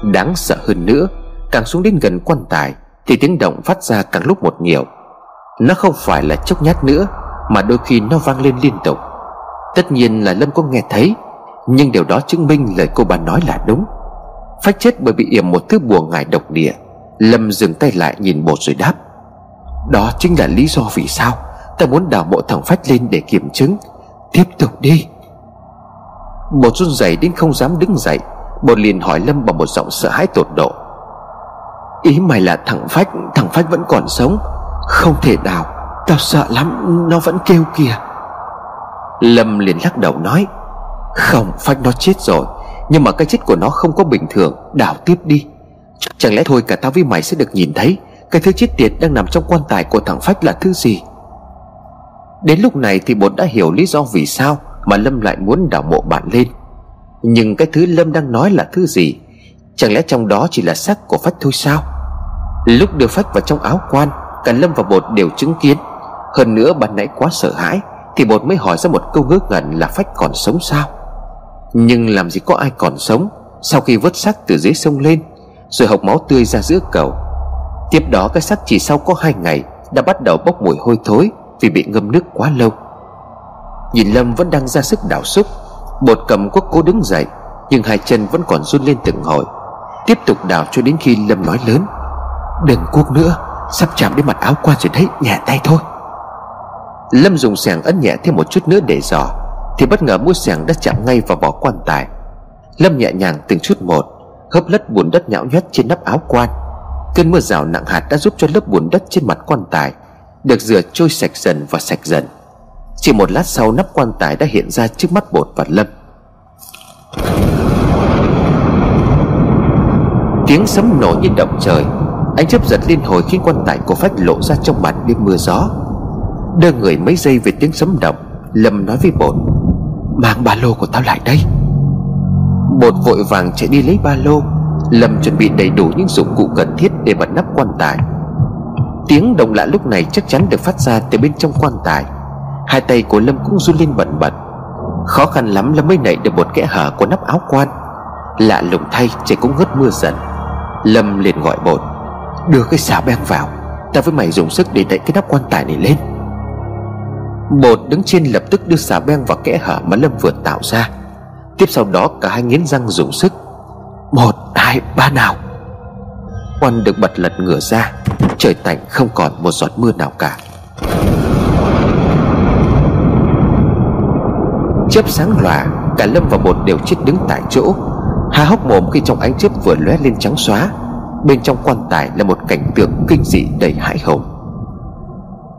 Đáng sợ hơn nữa Càng xuống đến gần quan tài thì tiếng động phát ra càng lúc một nhiều. Nó không phải là chốc nhát nữa, Mà đôi khi nó vang lên liên tục. Tất nhiên là Lâm có nghe thấy, Nhưng điều đó chứng minh lời cô bà nói là đúng. Phách chết bởi bị yểm một thứ bùa ngải độc địa, Lâm dừng tay lại nhìn bột rồi đáp. Đó chính là lý do vì sao Ta muốn đào mộ thằng Phách lên để kiểm chứng. Tiếp tục đi. Bột run rẩy đến không dám đứng dậy. Bột liền hỏi Lâm bằng một giọng sợ hãi tột độ. Ý mày là thằng Phách Thằng Phách vẫn còn sống. Không thể nào, Tao sợ lắm, Nó vẫn kêu kìa. Lâm liền lắc đầu nói, Không, Phách nó chết rồi. Nhưng mà cái chết của nó không có bình thường Đào tiếp đi. Chẳng lẽ thôi cả tao với mày sẽ được nhìn thấy, Cái thứ chết tiệt đang nằm trong quan tài của thằng Phách là thứ gì? Đến lúc này thì bột đã hiểu lý do vì sao Mà Lâm lại muốn đào mộ bạn lên. Nhưng cái thứ Lâm đang nói là thứ gì? Chẳng lẽ trong đó chỉ là xác của Phách thôi sao? Lúc đưa Phách vào trong áo quan Cả Lâm và bột đều chứng kiến. Hơn nữa ban nãy quá sợ hãi, Thì bột mới hỏi ra một câu ngớ ngẩn là Phách còn sống sao? Nhưng làm gì có ai còn sống, Sau khi vớt xác từ dưới sông lên, Rồi hộc máu tươi ra giữa cầu. Tiếp đó cái xác chỉ sau có hai ngày Đã bắt đầu bốc mùi hôi thối Vì bị ngâm nước quá lâu. Nhìn Lâm vẫn đang ra sức đảo xúc, Bột cầm quốc cố đứng dậy, Nhưng hai chân vẫn còn run lên từng hồi. Tiếp tục đào cho đến khi Lâm nói lớn. Đừng cuốc nữa, Sắp chạm đến mặt áo quan rồi đấy Nhẹ tay thôi. Lâm dùng sẻng ấn nhẹ thêm một chút nữa để dò, Thì bất ngờ mũi sẻng đã chạm ngay vào vỏ quan tài. Lâm nhẹ nhàng từng chút một, Hớp lất bùn đất nhão nhét trên nắp áo quan. Cơn mưa rào nặng hạt đã giúp cho lớp bùn đất trên mặt quan tài Được rửa trôi sạch dần và sạch dần. Chỉ một lát sau nắp quan tài đã hiện ra trước mắt bột và Lâm. Tiếng sấm nổ như động trời Ánh chớp giật liên hồi khiến quan tài của Phách lộ ra trong màn đêm mưa gió. Đưa người mấy giây về tiếng sấm động, Lâm nói với bột, Mang ba lô của tao lại đây. Bột vội vàng chạy đi lấy ba lô. Lâm chuẩn bị đầy đủ những dụng cụ cần thiết để bật nắp quan tài. Tiếng động lạ lúc này chắc chắn được phát ra từ bên trong quan tài. Hai tay của Lâm cũng run lên bẩn bật. Khó khăn lắm Lâm mới nảy được một kẽ hở của nắp áo quan. Lạ lùng thay, trời cũng ngớt mưa dần. Lâm liền gọi bột Đưa cái xà beng vào. Ta với mày dùng sức để đẩy cái nắp quan tài này lên. Bột đứng trên lập tức đưa xà beng vào kẽ hở mà Lâm vừa tạo ra. Tiếp sau đó cả hai nghiến răng dùng sức. Một, hai, ba nào. Quan được bật lật ngửa ra Trời tạnh không còn một giọt mưa nào cả. Chớp sáng lòa Cả Lâm và Bột đều chết đứng tại chỗ. Há hốc mồm khi trong ánh chớp vừa lóe lên trắng xóa. Bên trong quan tài là một cảnh tượng kinh dị đầy hãi hùng.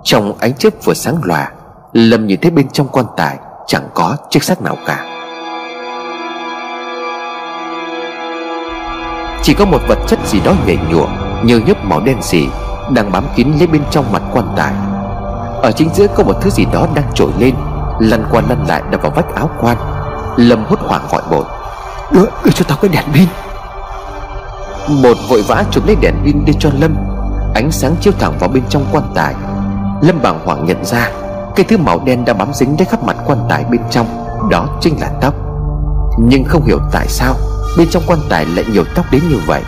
Trong ánh chớp vừa sáng lòa Lâm nhìn thấy bên trong quan tài Chẳng có chiếc xác nào cả. Chỉ có một vật chất gì đó nhảy nhụa Như nhấp màu đen xì Đang bám kín lấy bên trong mặt quan tài. Ở chính giữa có một thứ gì đó đang trồi lên Lăn qua lăn lại đập vào vách áo quan. Lâm hốt hoảng gọi bội Đưa, đưa cho tao cái đèn pin một vội vã chụp lấy đèn pin đưa cho Lâm. Ánh sáng chiếu thẳng vào bên trong quan tài. Lâm bàng hoàng nhận ra, Cái thứ màu đen đã bám dính đến khắp mặt quan tài bên trong. Đó chính là tóc. Nhưng không hiểu tại sao, Bên trong quan tài lại nhiều tóc đến như vậy.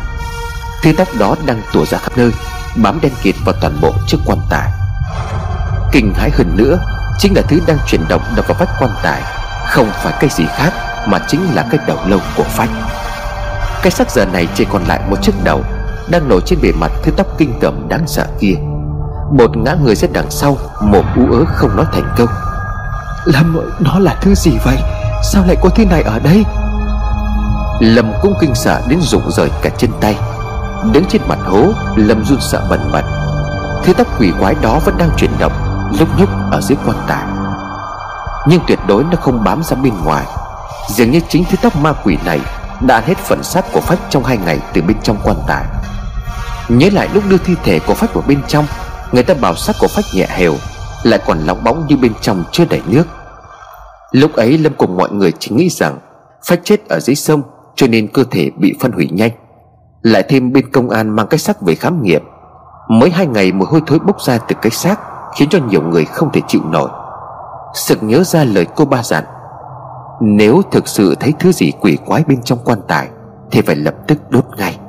Thứ tóc đó đang tủa ra khắp nơi, Bám đen kịt vào toàn bộ chiếc quan tài. Kinh hãi hơn nữa, Chính là thứ đang chuyển động đập vào vách quan tài. Không phải cái gì khác, Mà chính là cái đầu lâu của phách cái xác giờ này chỉ còn lại một chiếc đầu Đang nổi trên bề mặt thứ tóc kinh tởm đáng sợ kia. Một ngã người ra đằng sau Một ú ớ không nói thành câu. Lâm ơi nó là thứ gì vậy? Sao lại có thứ này ở đây? Lâm cũng kinh sợ đến rụng rời cả chân tay. Đứng trên mặt hố Lâm run sợ bần bật. Thứ tóc quỷ quái đó vẫn đang chuyển động Lúc nhúc ở dưới quan tài. Nhưng tuyệt đối nó không bám ra bên ngoài. Dường như chính thứ tóc ma quỷ này đã hết phần xác của Phách trong hai ngày Từ bên trong quan tài. Nhớ lại lúc đưa thi thể của Phách vào bên trong, Người ta bảo xác của Phách nhẹ hều Lại còn lóng bóng như bên trong chưa đầy nước. Lúc ấy Lâm cùng mọi người chỉ nghĩ rằng Phách chết ở dưới sông, Cho nên cơ thể bị phân hủy nhanh. Lại thêm bên công an mang cái xác về khám nghiệm. Mới hai ngày mùi hôi thối bốc ra từ cái xác, Khiến cho nhiều người không thể chịu nổi. Sực nhớ ra lời cô ba dặn nếu thực sự thấy thứ gì quỷ quái bên trong quan tài, Thì phải lập tức đốt ngay.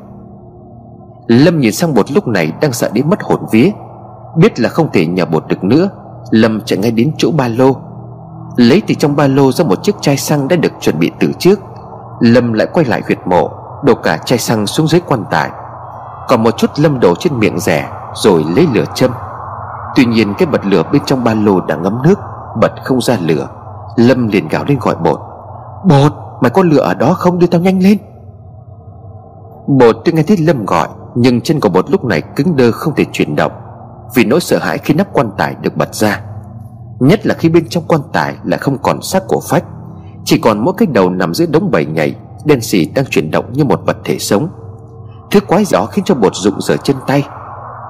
Lâm nhìn sang bột lúc này đang sợ đến mất hồn vía. Biết là không thể nhờ bột được nữa, Lâm chạy ngay đến chỗ ba lô. Lấy từ trong ba lô ra một chiếc chai xăng đã được chuẩn bị từ trước. Lâm lại quay lại huyệt mộ, Đổ cả chai xăng xuống dưới quan tài. Còn một chút Lâm đổ trên miệng rẻ, Rồi lấy lửa châm. Tuy nhiên cái bật lửa bên trong ba lô đã ngấm nước, Bật không ra lửa. Lâm liền gào lên gọi bột. Bột, mày có lửa ở đó không? Đưa tao nhanh lên. Bột tuy nghe thấy Lâm gọi, Nhưng chân của bột lúc này cứng đơ không thể chuyển động, Vì nỗi sợ hãi khi nắp quan tài được bật ra. Nhất là khi bên trong quan tài lại không còn xác của phách, Chỉ còn mỗi cái đầu nằm dưới đống bầy nhảy, Đen xì đang chuyển động như một vật thể sống. Thứ quái gió khiến cho bột rụng rời chân tay.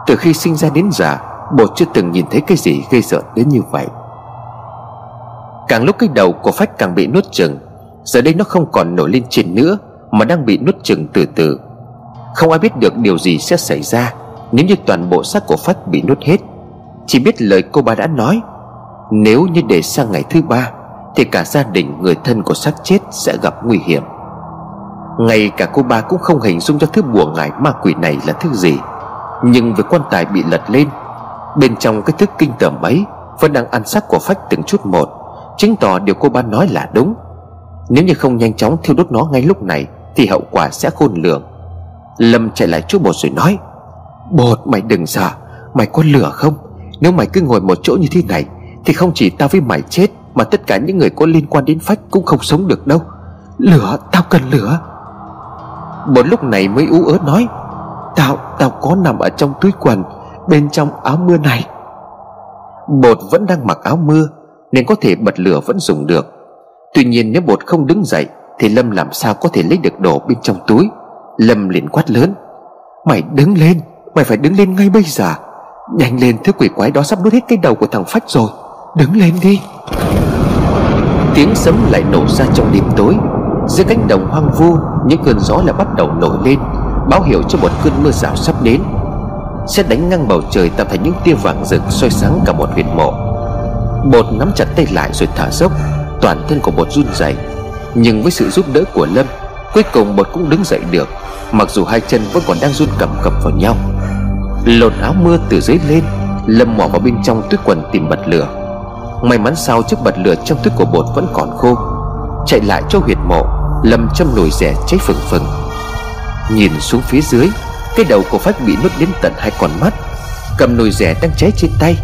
Từ khi sinh ra đến giờ, Bột chưa từng nhìn thấy cái gì gây sợ đến như vậy. Càng lúc cái đầu của phách càng bị nuốt chừng Giờ đây nó không còn nổi lên trên nữa, Mà đang bị nuốt chừng từ từ. Không ai biết được điều gì sẽ xảy ra, Nếu như toàn bộ xác của phách bị nuốt hết. Chỉ biết lời cô ba đã nói, nếu như để sang ngày thứ ba, Thì cả gia đình người thân của xác chết sẽ gặp nguy hiểm. Ngay cả cô ba cũng không hình dung cho thứ bùa ngải ma quỷ này là thứ gì. Nhưng với quan tài bị lật lên, Bên trong cái thức kinh tởm ấy Vẫn đang ăn xác của phách từng chút một. Chứng tỏ điều cô ba nói là đúng. Nếu như không nhanh chóng thiêu đốt nó ngay lúc này, Thì hậu quả sẽ khôn lường. Lâm chạy lại chỗ bột rồi nói, Bột, mày đừng sợ. Mày có lửa không? Nếu mày cứ ngồi một chỗ như thế này, thì không chỉ tao với mày chết, Mà tất cả những người có liên quan đến phách Cũng không sống được đâu. Lửa tao cần lửa bột lúc này mới ú ớ nói, Tao tao có nằm ở trong túi quần, Bên trong áo mưa này. Bột vẫn đang mặc áo mưa nên có thể bật lửa vẫn dùng được. Tuy nhiên nếu bột không đứng dậy, Thì Lâm làm sao có thể lấy được đồ bên trong túi? Lâm liền quát lớn, Mày đứng lên, Mày phải đứng lên ngay bây giờ. Nhanh lên, thứ quỷ quái đó sắp đốt hết cái đầu của thằng Phách rồi. Đứng lên đi. Tiếng sấm lại nổ ra trong đêm tối. Giữa cánh đồng hoang vu, Những cơn gió lại bắt đầu nổi lên, Báo hiệu cho một cơn mưa rào sắp đến. Sẽ đánh ngang bầu trời tạo thành những tia vàng rực soi sáng cả một huyệt mộ. Bột nắm chặt tay lại rồi thở dốc, Toàn thân của bột run rẩy. Nhưng với sự giúp đỡ của Lâm, Cuối cùng bột cũng đứng dậy được, Mặc dù hai chân vẫn còn đang run cầm cập vào nhau. Lột áo mưa từ dưới lên, Lâm mò vào bên trong túi quần tìm bật lửa. May mắn sao chiếc bật lửa trong túi của bột vẫn còn khô. Chạy lại chỗ huyệt mộ, Lâm châm nồi rẻ cháy phừng phừng. Nhìn xuống phía dưới, Cái đầu của Phách bị nuốt đến tận hai con mắt. Cầm nồi rẻ đang cháy trên tay.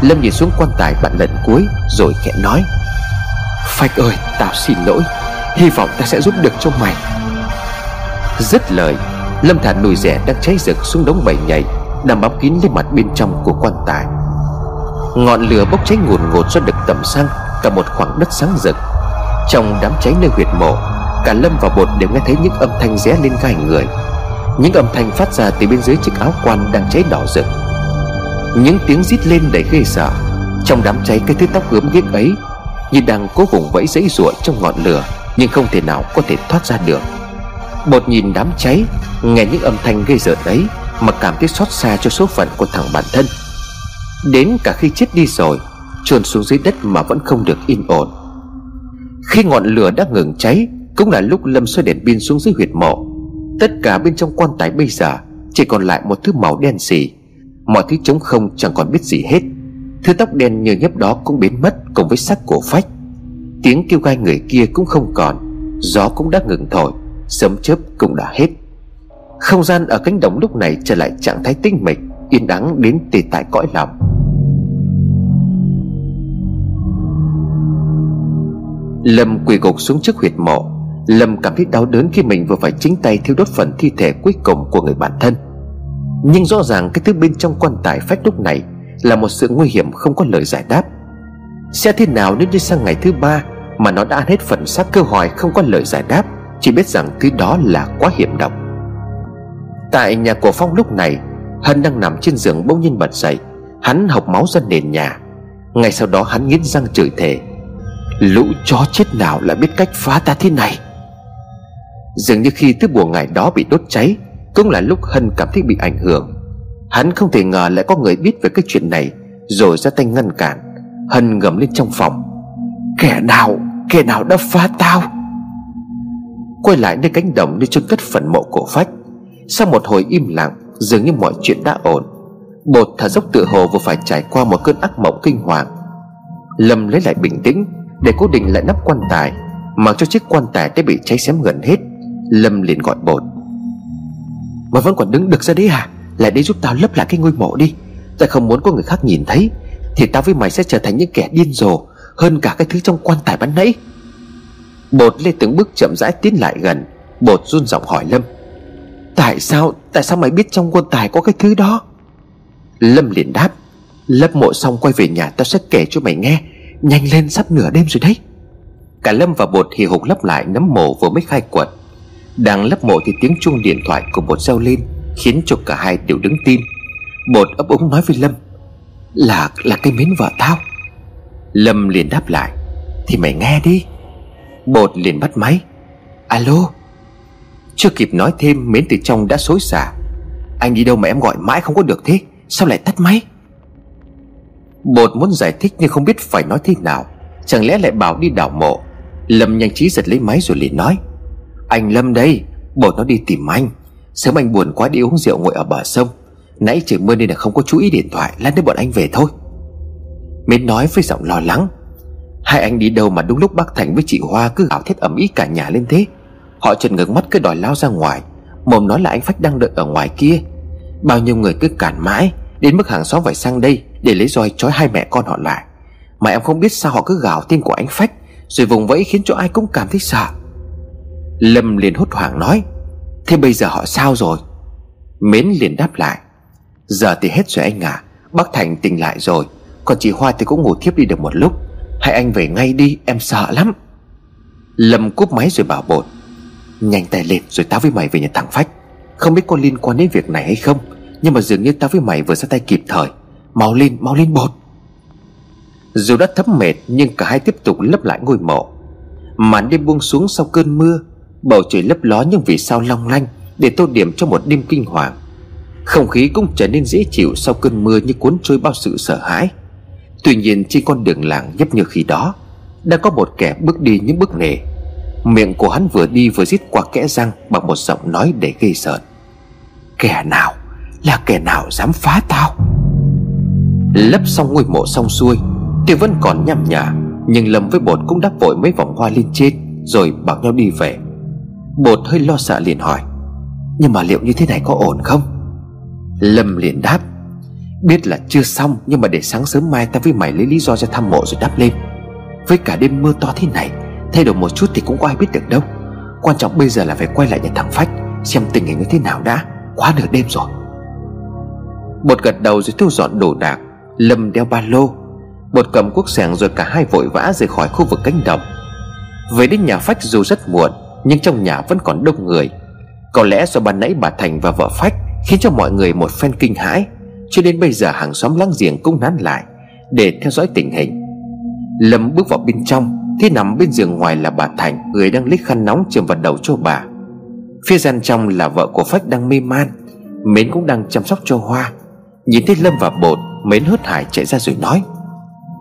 Lâm nhìn xuống quan tài bạn lần cuối, Rồi khẽ nói, Phách ơi, tao xin lỗi. Hy vọng ta sẽ giúp được cho mày. Dứt lời, Lâm thả nồi rẻ đang cháy rực xuống đống bầy nhảy Nằm bám kín lên mặt bên trong của quan tài. Ngọn lửa bốc cháy ngùn ngụt do được tầm xăng, Cả một khoảng đất sáng rực. Trong đám cháy nơi huyệt mộ, Cả Lâm và Bột đều nghe thấy những âm thanh ré lên gai người. Những âm thanh phát ra từ bên dưới chiếc áo quan đang cháy đỏ rực. Những tiếng rít lên đầy ghê sợ. Trong đám cháy cái thứ tóc gớm ghiếc ấy, Như đang cố vùng vẫy dãy giụa trong ngọn lửa, Nhưng không thể nào có thể thoát ra được. Bột nhìn đám cháy, Nghe những âm thanh gây rợn ấy Mà cảm thấy xót xa cho số phận của thằng bản thân. Đến cả khi chết đi rồi, chôn xuống dưới đất mà vẫn không được yên ổn. Khi ngọn lửa đã ngừng cháy, Cũng là lúc Lâm xoay đèn pin xuống dưới huyệt mộ. Tất cả bên trong quan tài bây giờ Chỉ còn lại một thứ màu đen xì. Mọi thứ trống không chẳng còn biết gì hết. Thứ tóc đen như nhấp đó cũng biến mất Cùng với sắc cổ phách. Tiếng kêu gai người kia cũng không còn. Gió cũng đã ngừng thổi sớm chớp cũng đã hết. Không gian ở cánh đồng lúc này trở lại trạng thái tinh mịch, Yên ắng đến tê tại cõi lòng. Lâm quỳ gục xuống trước huyệt mộ. Lâm cảm thấy đau đớn khi mình vừa phải chính tay thiêu đốt phần thi thể cuối cùng của người bạn thân. Nhưng rõ ràng cái thứ bên trong quan tài phách lúc này Là một sự nguy hiểm không có lời giải đáp. Sẽ thế nào nếu như sang ngày thứ ba Mà nó đã ăn hết phần xác câu hỏi không có lời giải đáp, Chỉ biết rằng thứ đó là quá hiểm độc. Tại nhà của Phong lúc này, Hân đang nằm trên giường bỗng nhiên bật dậy. Hắn học máu ra nền nhà. Ngay sau đó hắn nghiến răng chửi thề, Lũ chó chết nào lại biết cách phá ta thế này? Dường như khi thứ bùa ngày đó bị đốt cháy cũng là lúc Hân cảm thấy bị ảnh hưởng. Hắn không thể ngờ lại có người biết về cái chuyện này, Rồi ra tay ngăn cản. Hân gầm lên trong phòng. Kẻ nào Kẻ nào đã phá tao? Quay lại nơi cánh đồng nơi chôn cất phần mộ cổ phách, Sau một hồi im lặng, Dường như mọi chuyện đã ổn. Bột thở dốc tự hồ vừa phải trải qua một cơn ác mộng kinh hoàng. Lâm lấy lại bình tĩnh, Để cố định lại nắp quan tài, Mặc cho chiếc quan tài đã bị cháy xém gần hết. Lâm liền gọi bột. Mà vẫn còn đứng được ra đấy à Lại đây giúp tao lấp lại cái ngôi mộ đi. Ta không muốn có người khác nhìn thấy. Thì tao với mày sẽ trở thành những kẻ điên rồ Hơn cả cái thứ trong quan tài ban nãy. Bột lê từng bước chậm rãi tiến lại gần. Bột run giọng hỏi Lâm. Tại sao Tại sao mày biết trong quan tài có cái thứ đó? Lâm liền đáp. Lấp mộ xong quay về nhà tao sẽ kể cho mày nghe. Nhanh lên sắp nửa đêm rồi đấy. Cả Lâm và Bột hì hục lấp lại nấm mộ vừa mới khai quật. Đang lấp mộ thì tiếng chuông điện thoại của Bột reo lên, Khiến cho cả hai đều đứng tim. Bột ấp úng nói với Lâm, Là là cái mến vợ tao. Lâm liền đáp lại, Thì mày nghe đi. Bột liền bắt máy, Alo. Chưa kịp nói thêm Mến từ trong đã xối xả. Anh đi đâu mà em gọi mãi không có được thế? Sao lại tắt máy? Bột muốn giải thích nhưng không biết phải nói thế nào, Chẳng lẽ lại bảo đi đảo mộ. Lâm nhanh trí giật lấy máy rồi liền nói anh Lâm đây Bột nó đi tìm anh. Sớm anh buồn quá đi uống rượu ngồi ở bờ sông. Nãy trời mưa nên là không có chú ý điện thoại, Lát nữa bọn anh về thôi. Mến nói với giọng lo lắng. Hai anh đi đâu mà đúng lúc bác Thành với chị Hoa Cứ gào thét ẩm ý cả nhà lên thế? Họ trần ngược mắt cứ đòi lao ra ngoài. Mồm nói là anh Phách đang đợi ở ngoài kia. Bao nhiêu người cứ cản mãi, Đến mức hàng xóm phải sang đây Để lấy roi trói hai mẹ con họ lại. Mà em không biết sao họ cứ gào tên của anh Phách, Rồi vùng vẫy khiến cho ai cũng cảm thấy sợ. Lâm liền hốt hoảng nói, Thế bây giờ họ sao rồi? Mến liền đáp lại, Giờ thì hết rồi anh à Bác Thành tỉnh lại rồi, Còn chị Hoa thì cũng ngủ thiếp đi được một lúc. Hãy anh về ngay đi, em sợ lắm. Lâm cúp máy rồi bảo bột, Nhanh tay lên, rồi tao với mày về nhà thằng Phách. Không biết có liên quan đến việc này hay không, Nhưng mà dường như tao với mày vừa ra tay kịp thời. Mau lên mau lên bột. Dù đã thấm mệt, Nhưng cả hai tiếp tục lấp lại ngôi mộ. Màn đêm buông xuống sau cơn mưa Bầu trời lấp ló nhưng vì sao long lanh Để tô điểm cho một đêm kinh hoàng. Không khí cũng trở nên dễ chịu Sau cơn mưa như cuốn trôi bao sự sợ hãi. Tuy nhiên, trên con đường làng nhấp như khi đó, Đã có một kẻ bước đi những bước nề. Miệng của hắn vừa đi vừa rít qua kẽ răng Bằng một giọng nói để gây sợ. Kẻ nào? Là kẻ nào dám phá tao? Lấp xong ngôi mộ xong xuôi Tiếng vẫn còn nhằm nhả Nhưng Lâm với Bột cũng đắp vội mấy vòng hoa lên trên, Rồi bảo nhau đi về. Bột hơi lo sợ liền hỏi, Nhưng mà liệu như thế này có ổn không? Lâm liền đáp, Biết là chưa xong, Nhưng mà để sáng sớm mai ta với mày lấy lý do ra thăm mộ rồi đắp lên. Với cả đêm mưa to thế này, Thay đổi một chút thì cũng có ai biết được đâu. Quan trọng bây giờ là phải quay lại nhà thằng Phách, Xem tình hình như thế nào đã, Quá nửa đêm rồi. Bột gật đầu rồi thu dọn đồ đạc. Lâm đeo ba lô. Bột cầm cuốc sẻng rồi cả hai vội vã rời khỏi khu vực cánh đồng. Về đến nhà Phách dù rất muộn nhưng trong nhà vẫn còn đông người. Có lẽ do ban nãy bà Thành và vợ Phách Khiến cho mọi người một phen kinh hãi, Cho đến bây giờ hàng xóm láng giềng cũng nán lại Để theo dõi tình hình. Lâm bước vào bên trong, Thì nằm bên giường ngoài là bà Thành, Người đang lấy khăn nóng chườm vào đầu cho bà. Phía gian trong là vợ của Phách đang mê man, Mến cũng đang chăm sóc cho Hoa. Nhìn thấy Lâm và Bột, Mến hớt hải chạy ra rồi nói,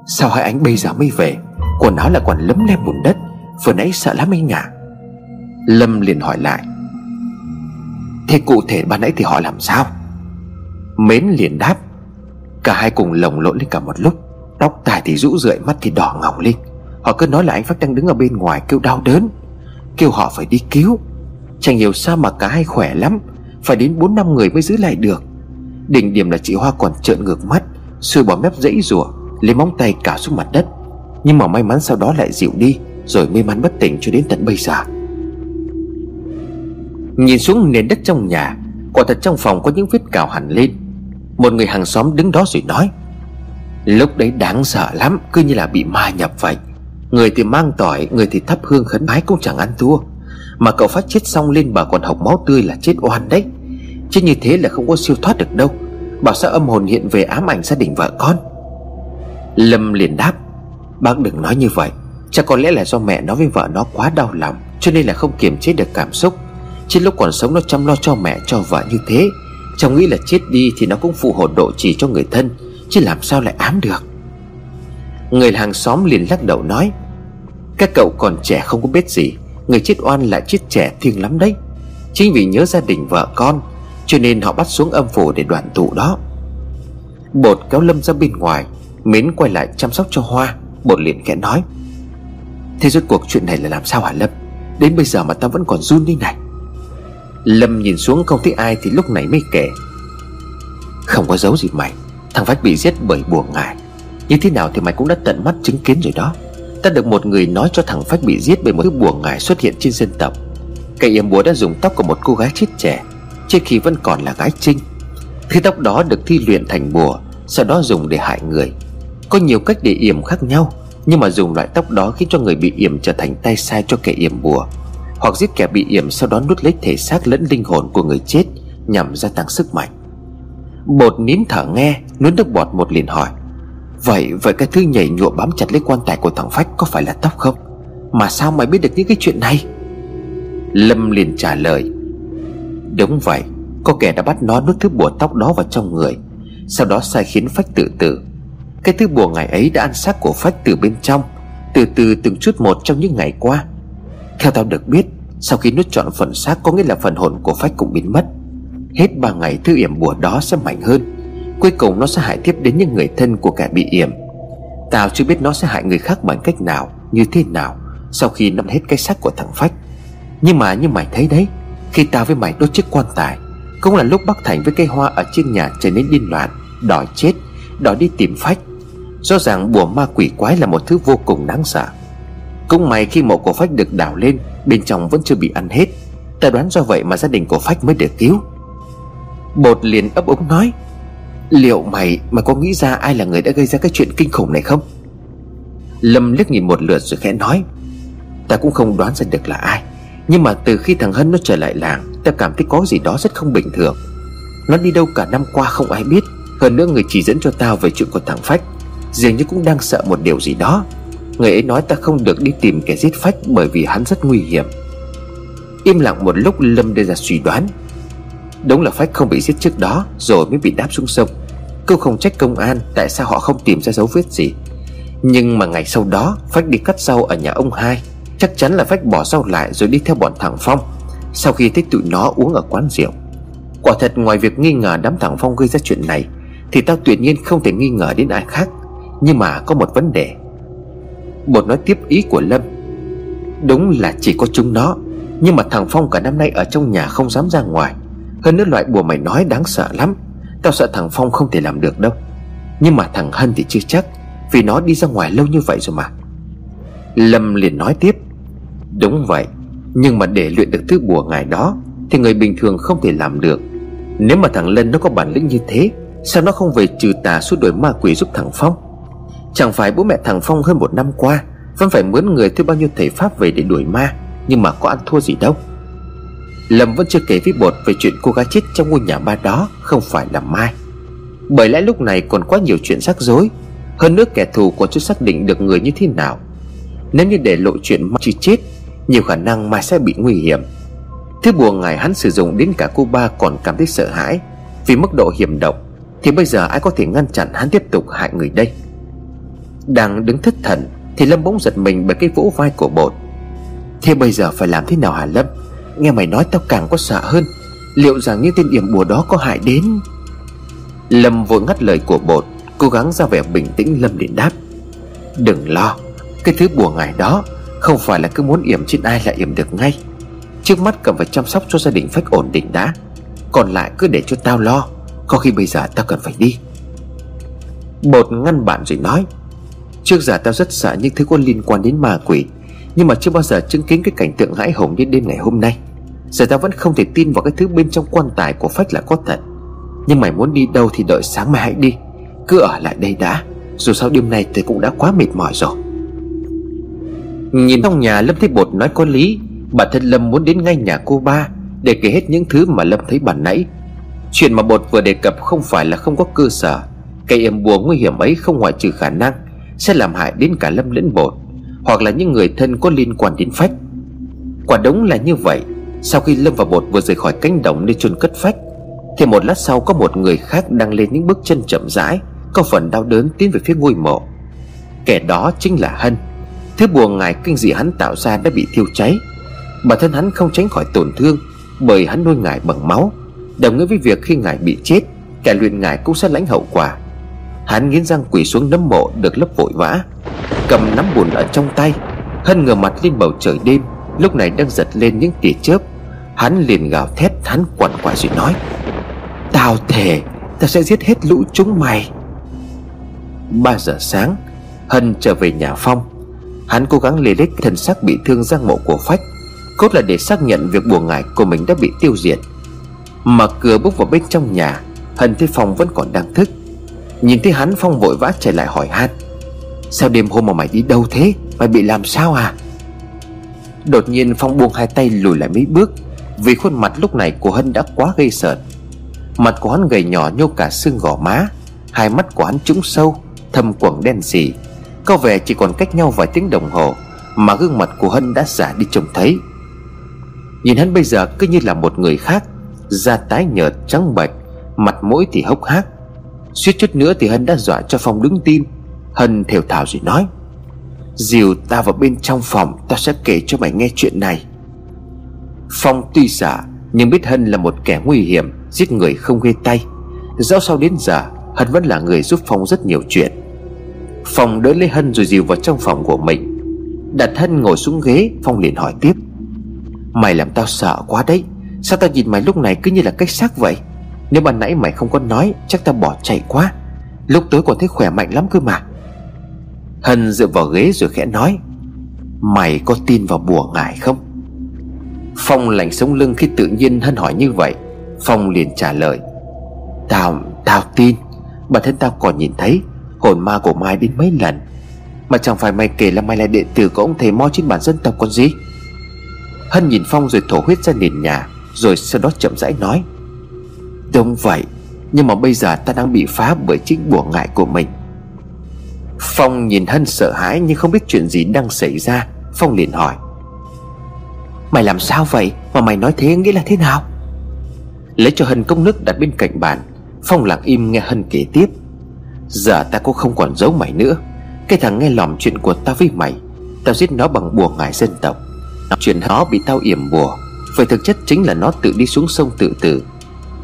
Sao hai anh bây giờ mới về? Quần áo lại còn lấm lem bùn đất, Vừa nãy sợ lắm anh à Lâm liền hỏi lại. Thế cụ thể ban nãy thì họ làm sao? Mến liền đáp. Cả hai cùng lồng lộn lên cả một lúc. Tóc tai thì rũ rượi, mắt thì đỏ ngỏng lên. Họ cứ nói là anh phát đang đứng ở bên ngoài kêu đau đớn. Kêu họ phải đi cứu. Chẳng hiểu sao mà cả hai khỏe lắm. Phải đến bốn năm người mới giữ lại được. Đỉnh điểm là chị Hoa còn trợn ngược mắt, Xui bỏ mép dãy rủa, Lấy móng tay cào xuống mặt đất. Nhưng mà may mắn sau đó lại dịu đi, Rồi may mắn bất tỉnh cho đến tận bây giờ. Nhìn xuống nền đất trong nhà, Quả thật trong phòng có những vết cào hẳn lên. Một người hàng xóm đứng đó rồi nói, Lúc đấy đáng sợ lắm, Cứ như là bị ma nhập vậy. Người thì mang tỏi, Người thì thắp hương khấn bái cũng chẳng ăn thua. Mà cậu phát chết xong lên bà còn học máu tươi là chết oan đấy. Chứ như thế là không có siêu thoát được đâu. Bảo sao âm hồn hiện về ám ảnh gia đình vợ con? Lâm liền đáp, Bác đừng nói như vậy. Chắc có lẽ là do mẹ nói với vợ nó quá đau lòng, Cho nên là không kiềm chế được cảm xúc. Chứ lúc còn sống nó chăm lo cho mẹ, cho vợ như thế. Cháu nghĩ là chết đi thì nó cũng phụ hộ độ chỉ cho người thân, Chứ làm sao lại ám được? Người hàng xóm liền lắc đầu nói, Các cậu còn trẻ không có biết gì, Người chết oan lại chết trẻ thiêng lắm đấy. Chính vì nhớ gia đình vợ con, Cho nên họ bắt xuống âm phủ để đoàn tụ đó. Bột kéo Lâm ra bên ngoài, Mến quay lại chăm sóc cho Hoa. Bột liền khẽ nói, Thế rốt cuộc chuyện này là làm sao hả Lâm? Đến bây giờ mà tao vẫn còn run đi này. Lâm nhìn xuống không thấy ai Thì lúc này mới kể. Không có dấu gì mày, Thằng Phách bị giết bởi bùa ngải. Như thế nào thì mày cũng đã tận mắt chứng kiến rồi đó. Ta được một người nói cho thằng Phách bị giết Bởi một thứ bùa ngải xuất hiện trên dân tộc. Cây yểm bùa đã dùng tóc của một cô gái chết trẻ Trước khi vẫn còn là gái trinh. Thứ tóc đó được thi luyện thành bùa, Sau đó dùng để hại người. Có nhiều cách để yểm khác nhau, Nhưng mà dùng loại tóc đó khiến cho người bị yểm trở thành tay sai cho kẻ yểm bùa. Hoặc giết kẻ bị yểm sau đó nuốt lấy thể xác lẫn linh hồn của người chết Nhằm gia tăng sức mạnh. Bột nín thở nghe, Nuốt nước bọt một liền hỏi, Vậy vậy cái thứ nhảy nhụa bám chặt lấy quan tài của thằng Phách Có phải là tóc không? Mà sao mày biết được những cái chuyện này? Lâm liền trả lời, Đúng vậy, Có kẻ đã bắt nó nuốt thứ bùa tóc đó vào trong người, Sau đó sai khiến Phách tự tử. Cái thứ bùa ngày ấy đã ăn xác của Phách từ bên trong, Từ từ từng chút một trong những ngày qua. Theo tao được biết, Sau khi nuốt trọn phần xác có nghĩa là phần hồn của Phách cũng biến mất. Hết ba ngày thứ yểm bùa đó sẽ mạnh hơn. Cuối cùng nó sẽ hại tiếp đến những người thân của kẻ bị yểm. Tao chưa biết nó sẽ hại người khác bằng cách nào, Như thế nào, Sau khi nắm hết cái xác của thằng Phách. Nhưng mà như mày thấy đấy, Khi tao với mày đốt chiếc quan tài, Cũng là lúc Bắc Thành với cây hoa ở trên nhà trở nên điên loạn, Đòi chết, Đòi đi tìm Phách. Rõ ràng bùa ma quỷ quái là một thứ vô cùng đáng sợ. Cũng may khi mộ của Phách được đào lên, Bên trong vẫn chưa bị ăn hết. Ta đoán do vậy mà gia đình của Phách mới được cứu. Bột liền ấp úng nói, Liệu mày mà có nghĩ ra ai là người đã gây ra cái chuyện kinh khủng này không? Lâm liếc nhìn một lượt rồi khẽ nói, Ta cũng không đoán ra được là ai. Nhưng mà từ khi thằng Hân nó trở lại làng, Ta cảm thấy có gì đó rất không bình thường. Nó đi đâu cả năm qua không ai biết. Hơn nữa người chỉ dẫn cho tao về chuyện của thằng Phách. Dường như cũng đang sợ một điều gì đó. Người ấy nói ta không được đi tìm kẻ giết Phách Bởi vì hắn rất nguy hiểm. Im lặng một lúc Lâm đưa ra suy đoán. Đúng là Phách không bị giết trước đó, Rồi mới bị đáp xuống sông. Cô không trách công an Tại sao họ không tìm ra dấu vết gì. Nhưng mà ngày sau đó, Phách đi cắt rau ở nhà ông hai. Chắc chắn là Phách bỏ rau lại rồi đi theo bọn thằng Phong. Sau khi thấy tụi nó uống ở quán rượu. Quả thật ngoài việc nghi ngờ đám thằng Phong gây ra chuyện này, Thì tao tuyệt nhiên không thể nghi ngờ đến ai khác. Nhưng mà có một vấn đề. Bột nói tiếp ý của Lâm. Đúng là chỉ có chúng nó, Nhưng mà thằng Phong cả năm nay ở trong nhà không dám ra ngoài. Hơn nữa loại bùa mày nói đáng sợ lắm. Tao sợ thằng Phong không thể làm được đâu. Nhưng mà thằng Hân thì chưa chắc, Vì nó đi ra ngoài lâu như vậy rồi mà. Lâm liền nói tiếp. Đúng vậy, Nhưng mà để luyện được thứ bùa ngài đó, Thì người bình thường không thể làm được. Nếu mà thằng Lân nó có bản lĩnh như thế, Sao nó không về trừ tà suốt đuổi ma quỷ giúp thằng Phong? Chẳng phải bố mẹ thằng Phong hơn một năm qua, Vẫn phải mướn người thuê bao nhiêu thầy Pháp về để đuổi ma, Nhưng mà có ăn thua gì đâu. Lâm vẫn chưa kể với bột về chuyện cô gái chết trong ngôi nhà ba đó Không phải là Mai. Bởi lẽ lúc này còn quá nhiều chuyện rắc rối, Hơn nữa kẻ thù còn chưa xác định được người như thế nào. Nếu như để lộ chuyện Mai chưa chết, Nhiều khả năng Mai sẽ bị nguy hiểm. Thứ buồn ngày hắn sử dụng đến cả cô ba còn cảm thấy sợ hãi Vì mức độ hiểm độc, Thì bây giờ ai có thể ngăn chặn hắn tiếp tục hại người đây? Đang đứng thất thần, Thì Lâm bỗng giật mình bởi cái vỗ vai của bột. Thế bây giờ phải làm thế nào hả Lâm? Nghe mày nói tao càng có sợ hơn. Liệu rằng những tên điểm bùa đó có hại đến? Lâm vội ngắt lời của bột, Cố gắng ra vẻ bình tĩnh Lâm liền đáp. Đừng lo, Cái thứ bùa ngài đó Không phải là cứ muốn yểm trên ai là yểm được ngay. Trước mắt cần phải chăm sóc cho gia đình Phách ổn định đã, Còn lại cứ để cho tao lo, Có khi bây giờ tao cần phải đi. Bột ngăn bạn rồi nói. Trước giờ tao rất sợ những thứ có liên quan đến ma quỷ, Nhưng mà chưa bao giờ chứng kiến cái cảnh tượng hãi hùng như đêm ngày hôm nay. Giờ tao vẫn không thể tin vào cái thứ bên trong quan tài của Phách là có thật. Nhưng mày muốn đi đâu thì đợi sáng mai hãy đi. Cứ ở lại đây đã, Dù sao đêm nay tôi cũng đã quá mệt mỏi rồi. Nhìn trong nhà Lâm thấy bột nói có lý, Bản thân Lâm muốn đến ngay nhà cô ba Để kể hết những thứ mà Lâm thấy bản nãy. Chuyện mà bột vừa đề cập không phải là không có cơ sở. Cây em bùa nguy hiểm ấy không ngoại trừ khả năng. Sẽ làm hại đến cả Lâm lẫn bột, Hoặc là những người thân có liên quan đến phách. Quả đúng là như vậy, Sau khi Lâm và bột vừa rời khỏi cánh đồng nơi chôn cất phách, Thì một lát sau có một người khác đang lên những bước chân chậm rãi, Có phần đau đớn tiến về phía ngôi mộ. Kẻ đó chính là Hân. Thứ bùa ngài kinh dị hắn tạo ra đã bị thiêu cháy. Bản thân hắn không tránh khỏi tổn thương, Bởi hắn nuôi ngài bằng máu. Đồng nghĩa với việc khi ngài bị chết, Kẻ luyện ngài cũng sẽ lãnh hậu quả. Hắn nghiến răng quỳ xuống nấm mộ được lấp vội vã, Cầm nắm bùn ở trong tay, Hân ngửa mặt lên bầu trời đêm, Lúc này đang giật lên những tia chớp. Hắn liền gào thét, hắn quằn quại rồi nói Tao thề Tao sẽ giết hết lũ chúng mày. 3 giờ sáng, Hân trở về nhà Phong. Hắn cố gắng lê lết thân xác bị thương giang mộ của Phách, Cốt là để xác nhận việc buồn ngải của mình đã bị tiêu diệt. Mở cửa bước vào bên trong nhà, Hân thấy Phong vẫn còn đang thức. Nhìn thấy hắn Phong vội vã chạy lại hỏi han. Sao đêm hôm mà mày đi đâu thế? Mày bị làm sao à? Đột nhiên Phong buông hai tay lùi lại mấy bước, Vì khuôn mặt lúc này của Hân đã quá gây sợ. Mặt của hắn gầy nhỏ nhô cả xương gò má, Hai mắt của hắn trũng sâu, Thâm quầng đen sì. Có vẻ chỉ còn cách nhau vài tiếng đồng hồ Mà gương mặt của Hân đã giả đi trông thấy. Nhìn hắn bây giờ cứ như là một người khác, Da tái nhợt, trắng bệch, Mặt mũi thì hốc hác. Suýt chút nữa thì Hân đã dọa cho Phong đứng tim. Hân thều thào rồi nói, Dìu ta vào bên trong phòng Tao sẽ kể cho mày nghe chuyện này. Phong tuy giả Nhưng biết Hân là một kẻ nguy hiểm, Giết người không ghê tay. Dẫu sau đến giờ, Hân vẫn là người giúp Phong rất nhiều chuyện. Phong đỡ lấy Hân rồi dìu vào trong phòng của mình. Đặt Hân ngồi xuống ghế, Phong liền hỏi tiếp, Mày làm tao sợ quá đấy, Sao tao nhìn mày lúc này cứ như là cách xác vậy? Nếu ban nãy mày không có nói Chắc tao bỏ chạy quá. Lúc tối còn thấy khỏe mạnh lắm cơ mà. Hân dựa vào ghế rồi khẽ nói Mày có tin vào bùa ngải không? Phong lạnh sống lưng khi tự nhiên Hân hỏi như vậy. Phong liền trả lời Tao, tao tin. Bản thân tao còn nhìn thấy Hồn ma của Mai đến mấy lần. Mà chẳng phải mày kể là mày là đệ tử của ông thầy mo trên bản dân tộc còn gì? Hân nhìn Phong rồi thổ huyết ra nền nhà Rồi sau đó chậm rãi nói Đúng vậy, Nhưng mà bây giờ ta đang bị phá bởi chính bùa ngại của mình. Phong nhìn Hân sợ hãi nhưng không biết chuyện gì đang xảy ra. Phong liền hỏi, Mày làm sao vậy? Mà mày nói thế nghĩa là thế nào? Lấy cho Hân cốc nước đặt bên cạnh bàn, Phong lặng im nghe Hân kể tiếp. Giờ ta cũng không còn giấu mày nữa. Cái thằng nghe lỏm chuyện của tao với mày, Tao giết nó bằng bùa ngải dân tộc. Chuyện nó bị tao yểm bùa. Vậy thực chất chính là nó tự đi xuống sông tự tử.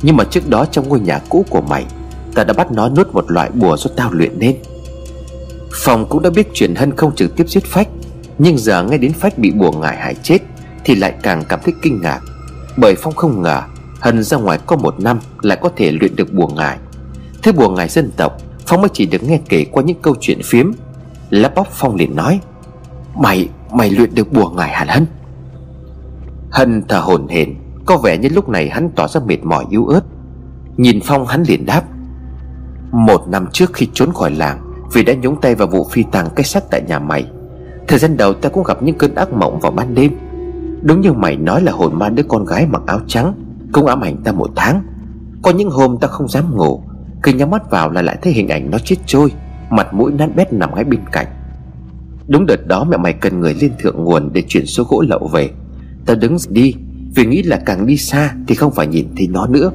Nhưng mà trước đó trong ngôi nhà cũ của mày Ta đã bắt nó nuốt một loại bùa do tao luyện nên. Phong cũng đã biết chuyện Hân không trực tiếp giết Phách Nhưng giờ nghe đến Phách bị bùa ngải hại chết Thì lại càng cảm thấy kinh ngạc. Bởi Phong không ngờ Hân ra ngoài có một năm Lại có thể luyện được bùa ngải. Thế bùa ngải dân tộc Phong mới chỉ được nghe kể qua những câu chuyện phiếm. Lắp bóc Phong liền nói Mày, mày luyện được bùa ngải hả Hân? Hân thở hổn hển có vẻ như lúc này hắn tỏ ra mệt mỏi yếu ớt. Nhìn Phong hắn liền đáp, Một năm trước khi trốn khỏi làng, Vì đã nhúng tay vào vụ phi tàng cái xác tại nhà mày, Thời gian đầu ta cũng gặp những cơn ác mộng vào ban đêm. Đúng như mày nói là hồn ma đứa con gái mặc áo trắng, Cũng ám ảnh ta một tháng. Có những hôm ta không dám ngủ, Khi nhắm mắt vào là lại thấy hình ảnh nó chết trôi, Mặt mũi nát bét nằm ngay bên cạnh. Đúng đợt đó mẹ mày cần người lên thượng nguồn Để chuyển số gỗ lậu về. Ta đứng đi. Vì nghĩ là càng đi xa Thì không phải nhìn thấy nó nữa.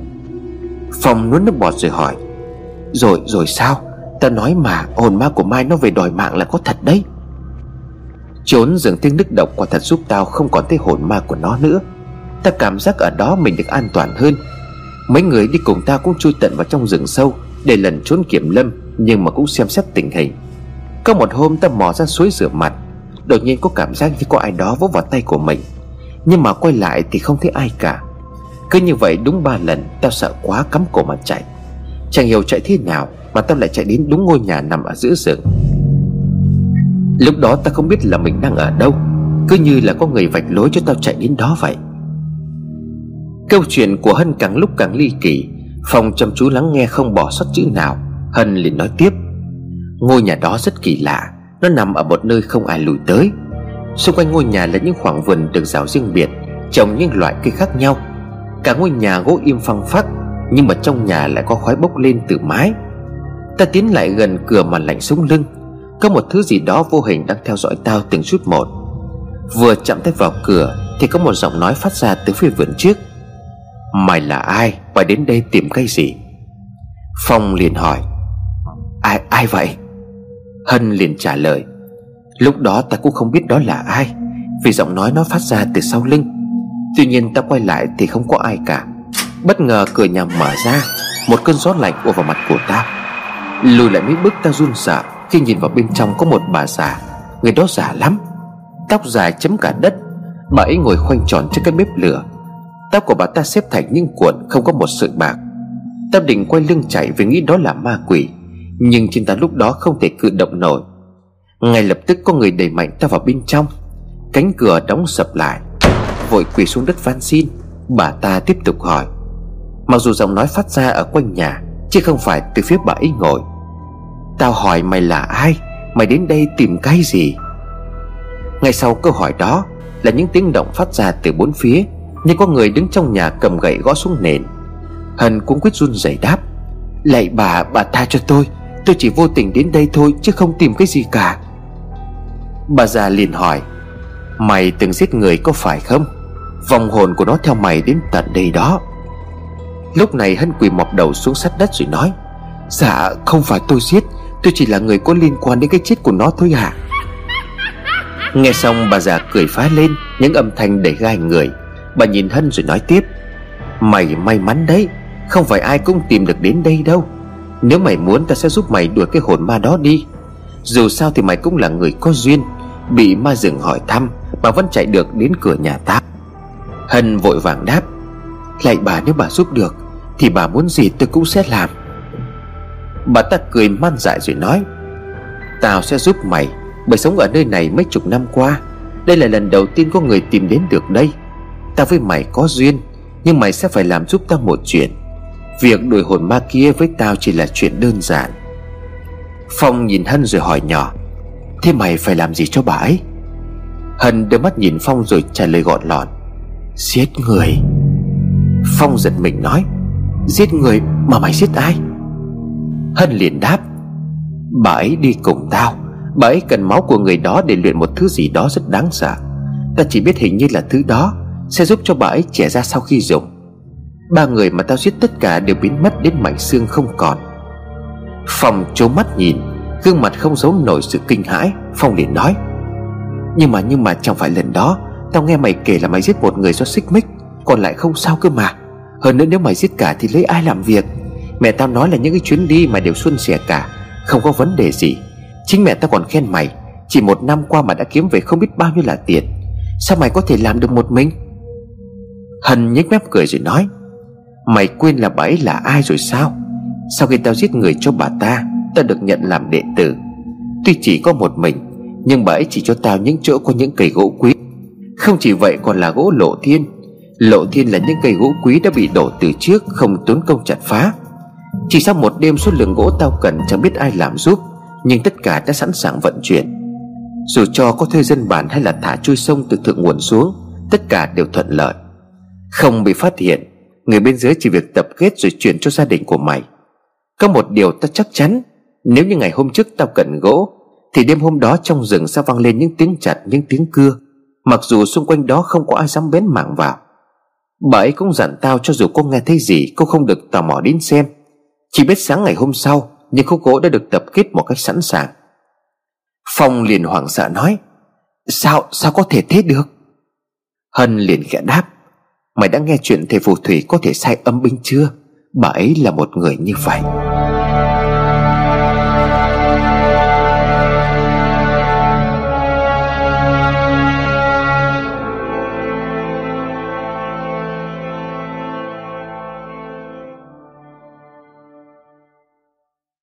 Phong nuốt nước bọt rồi hỏi, Rồi rồi sao? Ta nói mà, hồn ma của Mai nó về đòi mạng là có thật đấy. Trốn rừng tiếng nước độc quả thật giúp tao không còn thấy hồn ma của nó nữa. Ta cảm giác ở đó mình được an toàn hơn. Mấy người đi cùng ta cũng chui tận vào trong rừng sâu, Để lần trốn kiểm lâm, Nhưng mà cũng xem xét tình hình. Có một hôm ta mò ra suối rửa mặt, Đột nhiên có cảm giác như có ai đó vỗ vào tay của mình. Nhưng mà quay lại thì không thấy ai cả. Cứ như vậy đúng ba lần, Tao sợ quá cắm cổ mà chạy. Chẳng hiểu chạy thế nào Mà tao lại chạy đến đúng ngôi nhà nằm ở giữa rừng. Lúc đó tao không biết là mình đang ở đâu, Cứ như là có người vạch lối cho tao chạy đến đó vậy. Câu chuyện của Hân càng lúc càng ly kỳ Phong chăm chú lắng nghe không bỏ sót chữ nào. Hân liền nói tiếp, Ngôi nhà đó rất kỳ lạ, Nó nằm ở một nơi không ai lùi tới. Xung quanh ngôi nhà là những khoảng vườn được rào riêng biệt, Trồng những loại cây khác nhau. Cả ngôi nhà gỗ im phăng phắc, Nhưng mà trong nhà lại có khói bốc lên từ mái. Ta tiến lại gần cửa mà lạnh sống lưng. Có một thứ gì đó vô hình đang theo dõi tao từng chút một. Vừa chạm tay vào cửa Thì có một giọng nói phát ra từ phía vườn trước. Mày là ai? Mày đến đây tìm cái gì? Phong liền hỏi. Ai ai vậy? Hân liền trả lời. Lúc đó ta cũng không biết đó là ai, Vì giọng nói nó phát ra từ sau lưng. Tuy nhiên ta quay lại thì không có ai cả. Bất ngờ cửa nhà mở ra, Một cơn gió lạnh ùa vào mặt của ta. Lùi lại mấy bước ta run sợ Khi nhìn vào bên trong có một bà già. Người đó già lắm, Tóc dài chấm cả đất. Bà ấy ngồi khoanh tròn trước cái bếp lửa. Tóc của bà ta xếp thành những cuộn, Không có một sợi bạc. Ta định quay lưng chạy vì nghĩ đó là ma quỷ, Nhưng trên ta lúc đó không thể cử động nổi ngay lập tức có người đẩy mạnh ta vào bên trong. Cánh cửa đóng sập lại. Vội quỳ xuống đất van xin. Bà ta tiếp tục hỏi. Mặc dù giọng nói phát ra ở quanh nhà Chứ không phải từ phía bà ấy ngồi. Tao hỏi mày là ai? Mày đến đây tìm cái gì? Ngay sau câu hỏi đó Là những tiếng động phát ra từ bốn phía Như có người đứng trong nhà cầm gậy gõ xuống nền. Hân cũng quyết run rẩy đáp. Lạy bà, bà tha cho tôi. Tôi chỉ vô tình đến đây thôi Chứ không tìm cái gì cả. Bà già liền hỏi, Mày từng giết người có phải không? Vòng hồn của nó theo mày đến tận đây đó. Lúc này Hân quỳ mọc đầu xuống sát đất rồi nói Dạ không phải tôi giết, Tôi chỉ là người có liên quan đến cái chết của nó thôi à Nghe xong, bà già cười phá lên, Những âm thanh đầy gai người. Bà nhìn Hân rồi nói tiếp, Mày may mắn đấy, Không phải ai cũng tìm được đến đây đâu. Nếu mày muốn, ta sẽ giúp mày đuổi cái hồn ma đó đi. Dù sao thì mày cũng là người có duyên Bị ma rừng hỏi thăm Mà vẫn chạy được đến cửa nhà ta Hân vội vàng đáp, Lạy bà nếu bà giúp được, Thì bà muốn gì tôi cũng sẽ làm. Bà ta cười man dại rồi nói, Tao sẽ giúp mày Bởi sống ở nơi này mấy chục năm qua. Đây là lần đầu tiên có người tìm đến được đây. Tao với mày có duyên, Nhưng mày sẽ phải làm giúp tao một chuyện. Việc đuổi hồn ma kia với tao chỉ là chuyện đơn giản. Phong nhìn Hân rồi hỏi nhỏ Thế mày phải làm gì cho bà ấy? Hân đưa mắt nhìn Phong rồi trả lời gọn lọn. Giết người. Phong giật mình nói, Giết người mà mày giết ai? Hân liền đáp, Bà ấy đi cùng tao. Bà ấy cần máu của người đó để luyện một thứ gì đó rất đáng sợ. Ta chỉ biết hình như là thứ đó Sẽ giúp cho bà ấy trẻ ra sau khi dùng. Ba người mà tao giết tất cả đều biến mất đến mảnh xương không còn. Phong trố mắt nhìn Gương mặt không giấu nổi sự kinh hãi, Phong liền nói. Nhưng mà nhưng mà, chẳng phải lần đó, Tao nghe mày kể là mày giết một người do xích mích, Còn lại không sao cơ mà. Hơn nữa nếu mày giết cả thì lấy ai làm việc? Mẹ tao nói là những cái chuyến đi mà đều xuân sẻ cả, Không có vấn đề gì. Chính mẹ tao còn khen mày, Chỉ một năm qua mà đã kiếm về không biết bao nhiêu là tiền. Sao mày có thể làm được một mình? Hân nhếch mép cười rồi nói. Mày quên là bà ấy là ai rồi sao? Sau khi tao giết người cho bà ta Ta được nhận làm đệ tử. Tuy chỉ có một mình, Nhưng bà ấy chỉ cho tao những chỗ có những cây gỗ quý. Không chỉ vậy còn là gỗ lộ thiên. Lộ thiên là những cây gỗ quý đã bị đổ từ trước, Không tốn công chặt phá. Chỉ sau một đêm số lượng gỗ tao cần chẳng biết ai làm giúp, Nhưng tất cả đã sẵn sàng vận chuyển. Dù cho có thuê dân bản hay là thả trôi sông từ thượng nguồn xuống, Tất cả đều thuận lợi. Không bị phát hiện, Người bên dưới chỉ việc tập kết rồi chuyển cho gia đình của mày. Có một điều ta chắc chắn nếu như ngày hôm trước tao cần gỗ Thì đêm hôm đó trong rừng sẽ vang lên những tiếng chặt những tiếng cưa. Mặc dù xung quanh đó không có ai dám bén mảng vào. Bà ấy cũng dặn tao cho dù cô nghe thấy gì Cô không được tò mò đến xem. Chỉ biết sáng ngày hôm sau Những khúc gỗ đã được tập kết một cách sẵn sàng. Phong liền hoảng sợ nói Sao, sao có thể thế được? Hân liền khẽ đáp Mày đã nghe chuyện thầy phù thủy có thể sai âm binh chưa? Bà ấy là một người như vậy.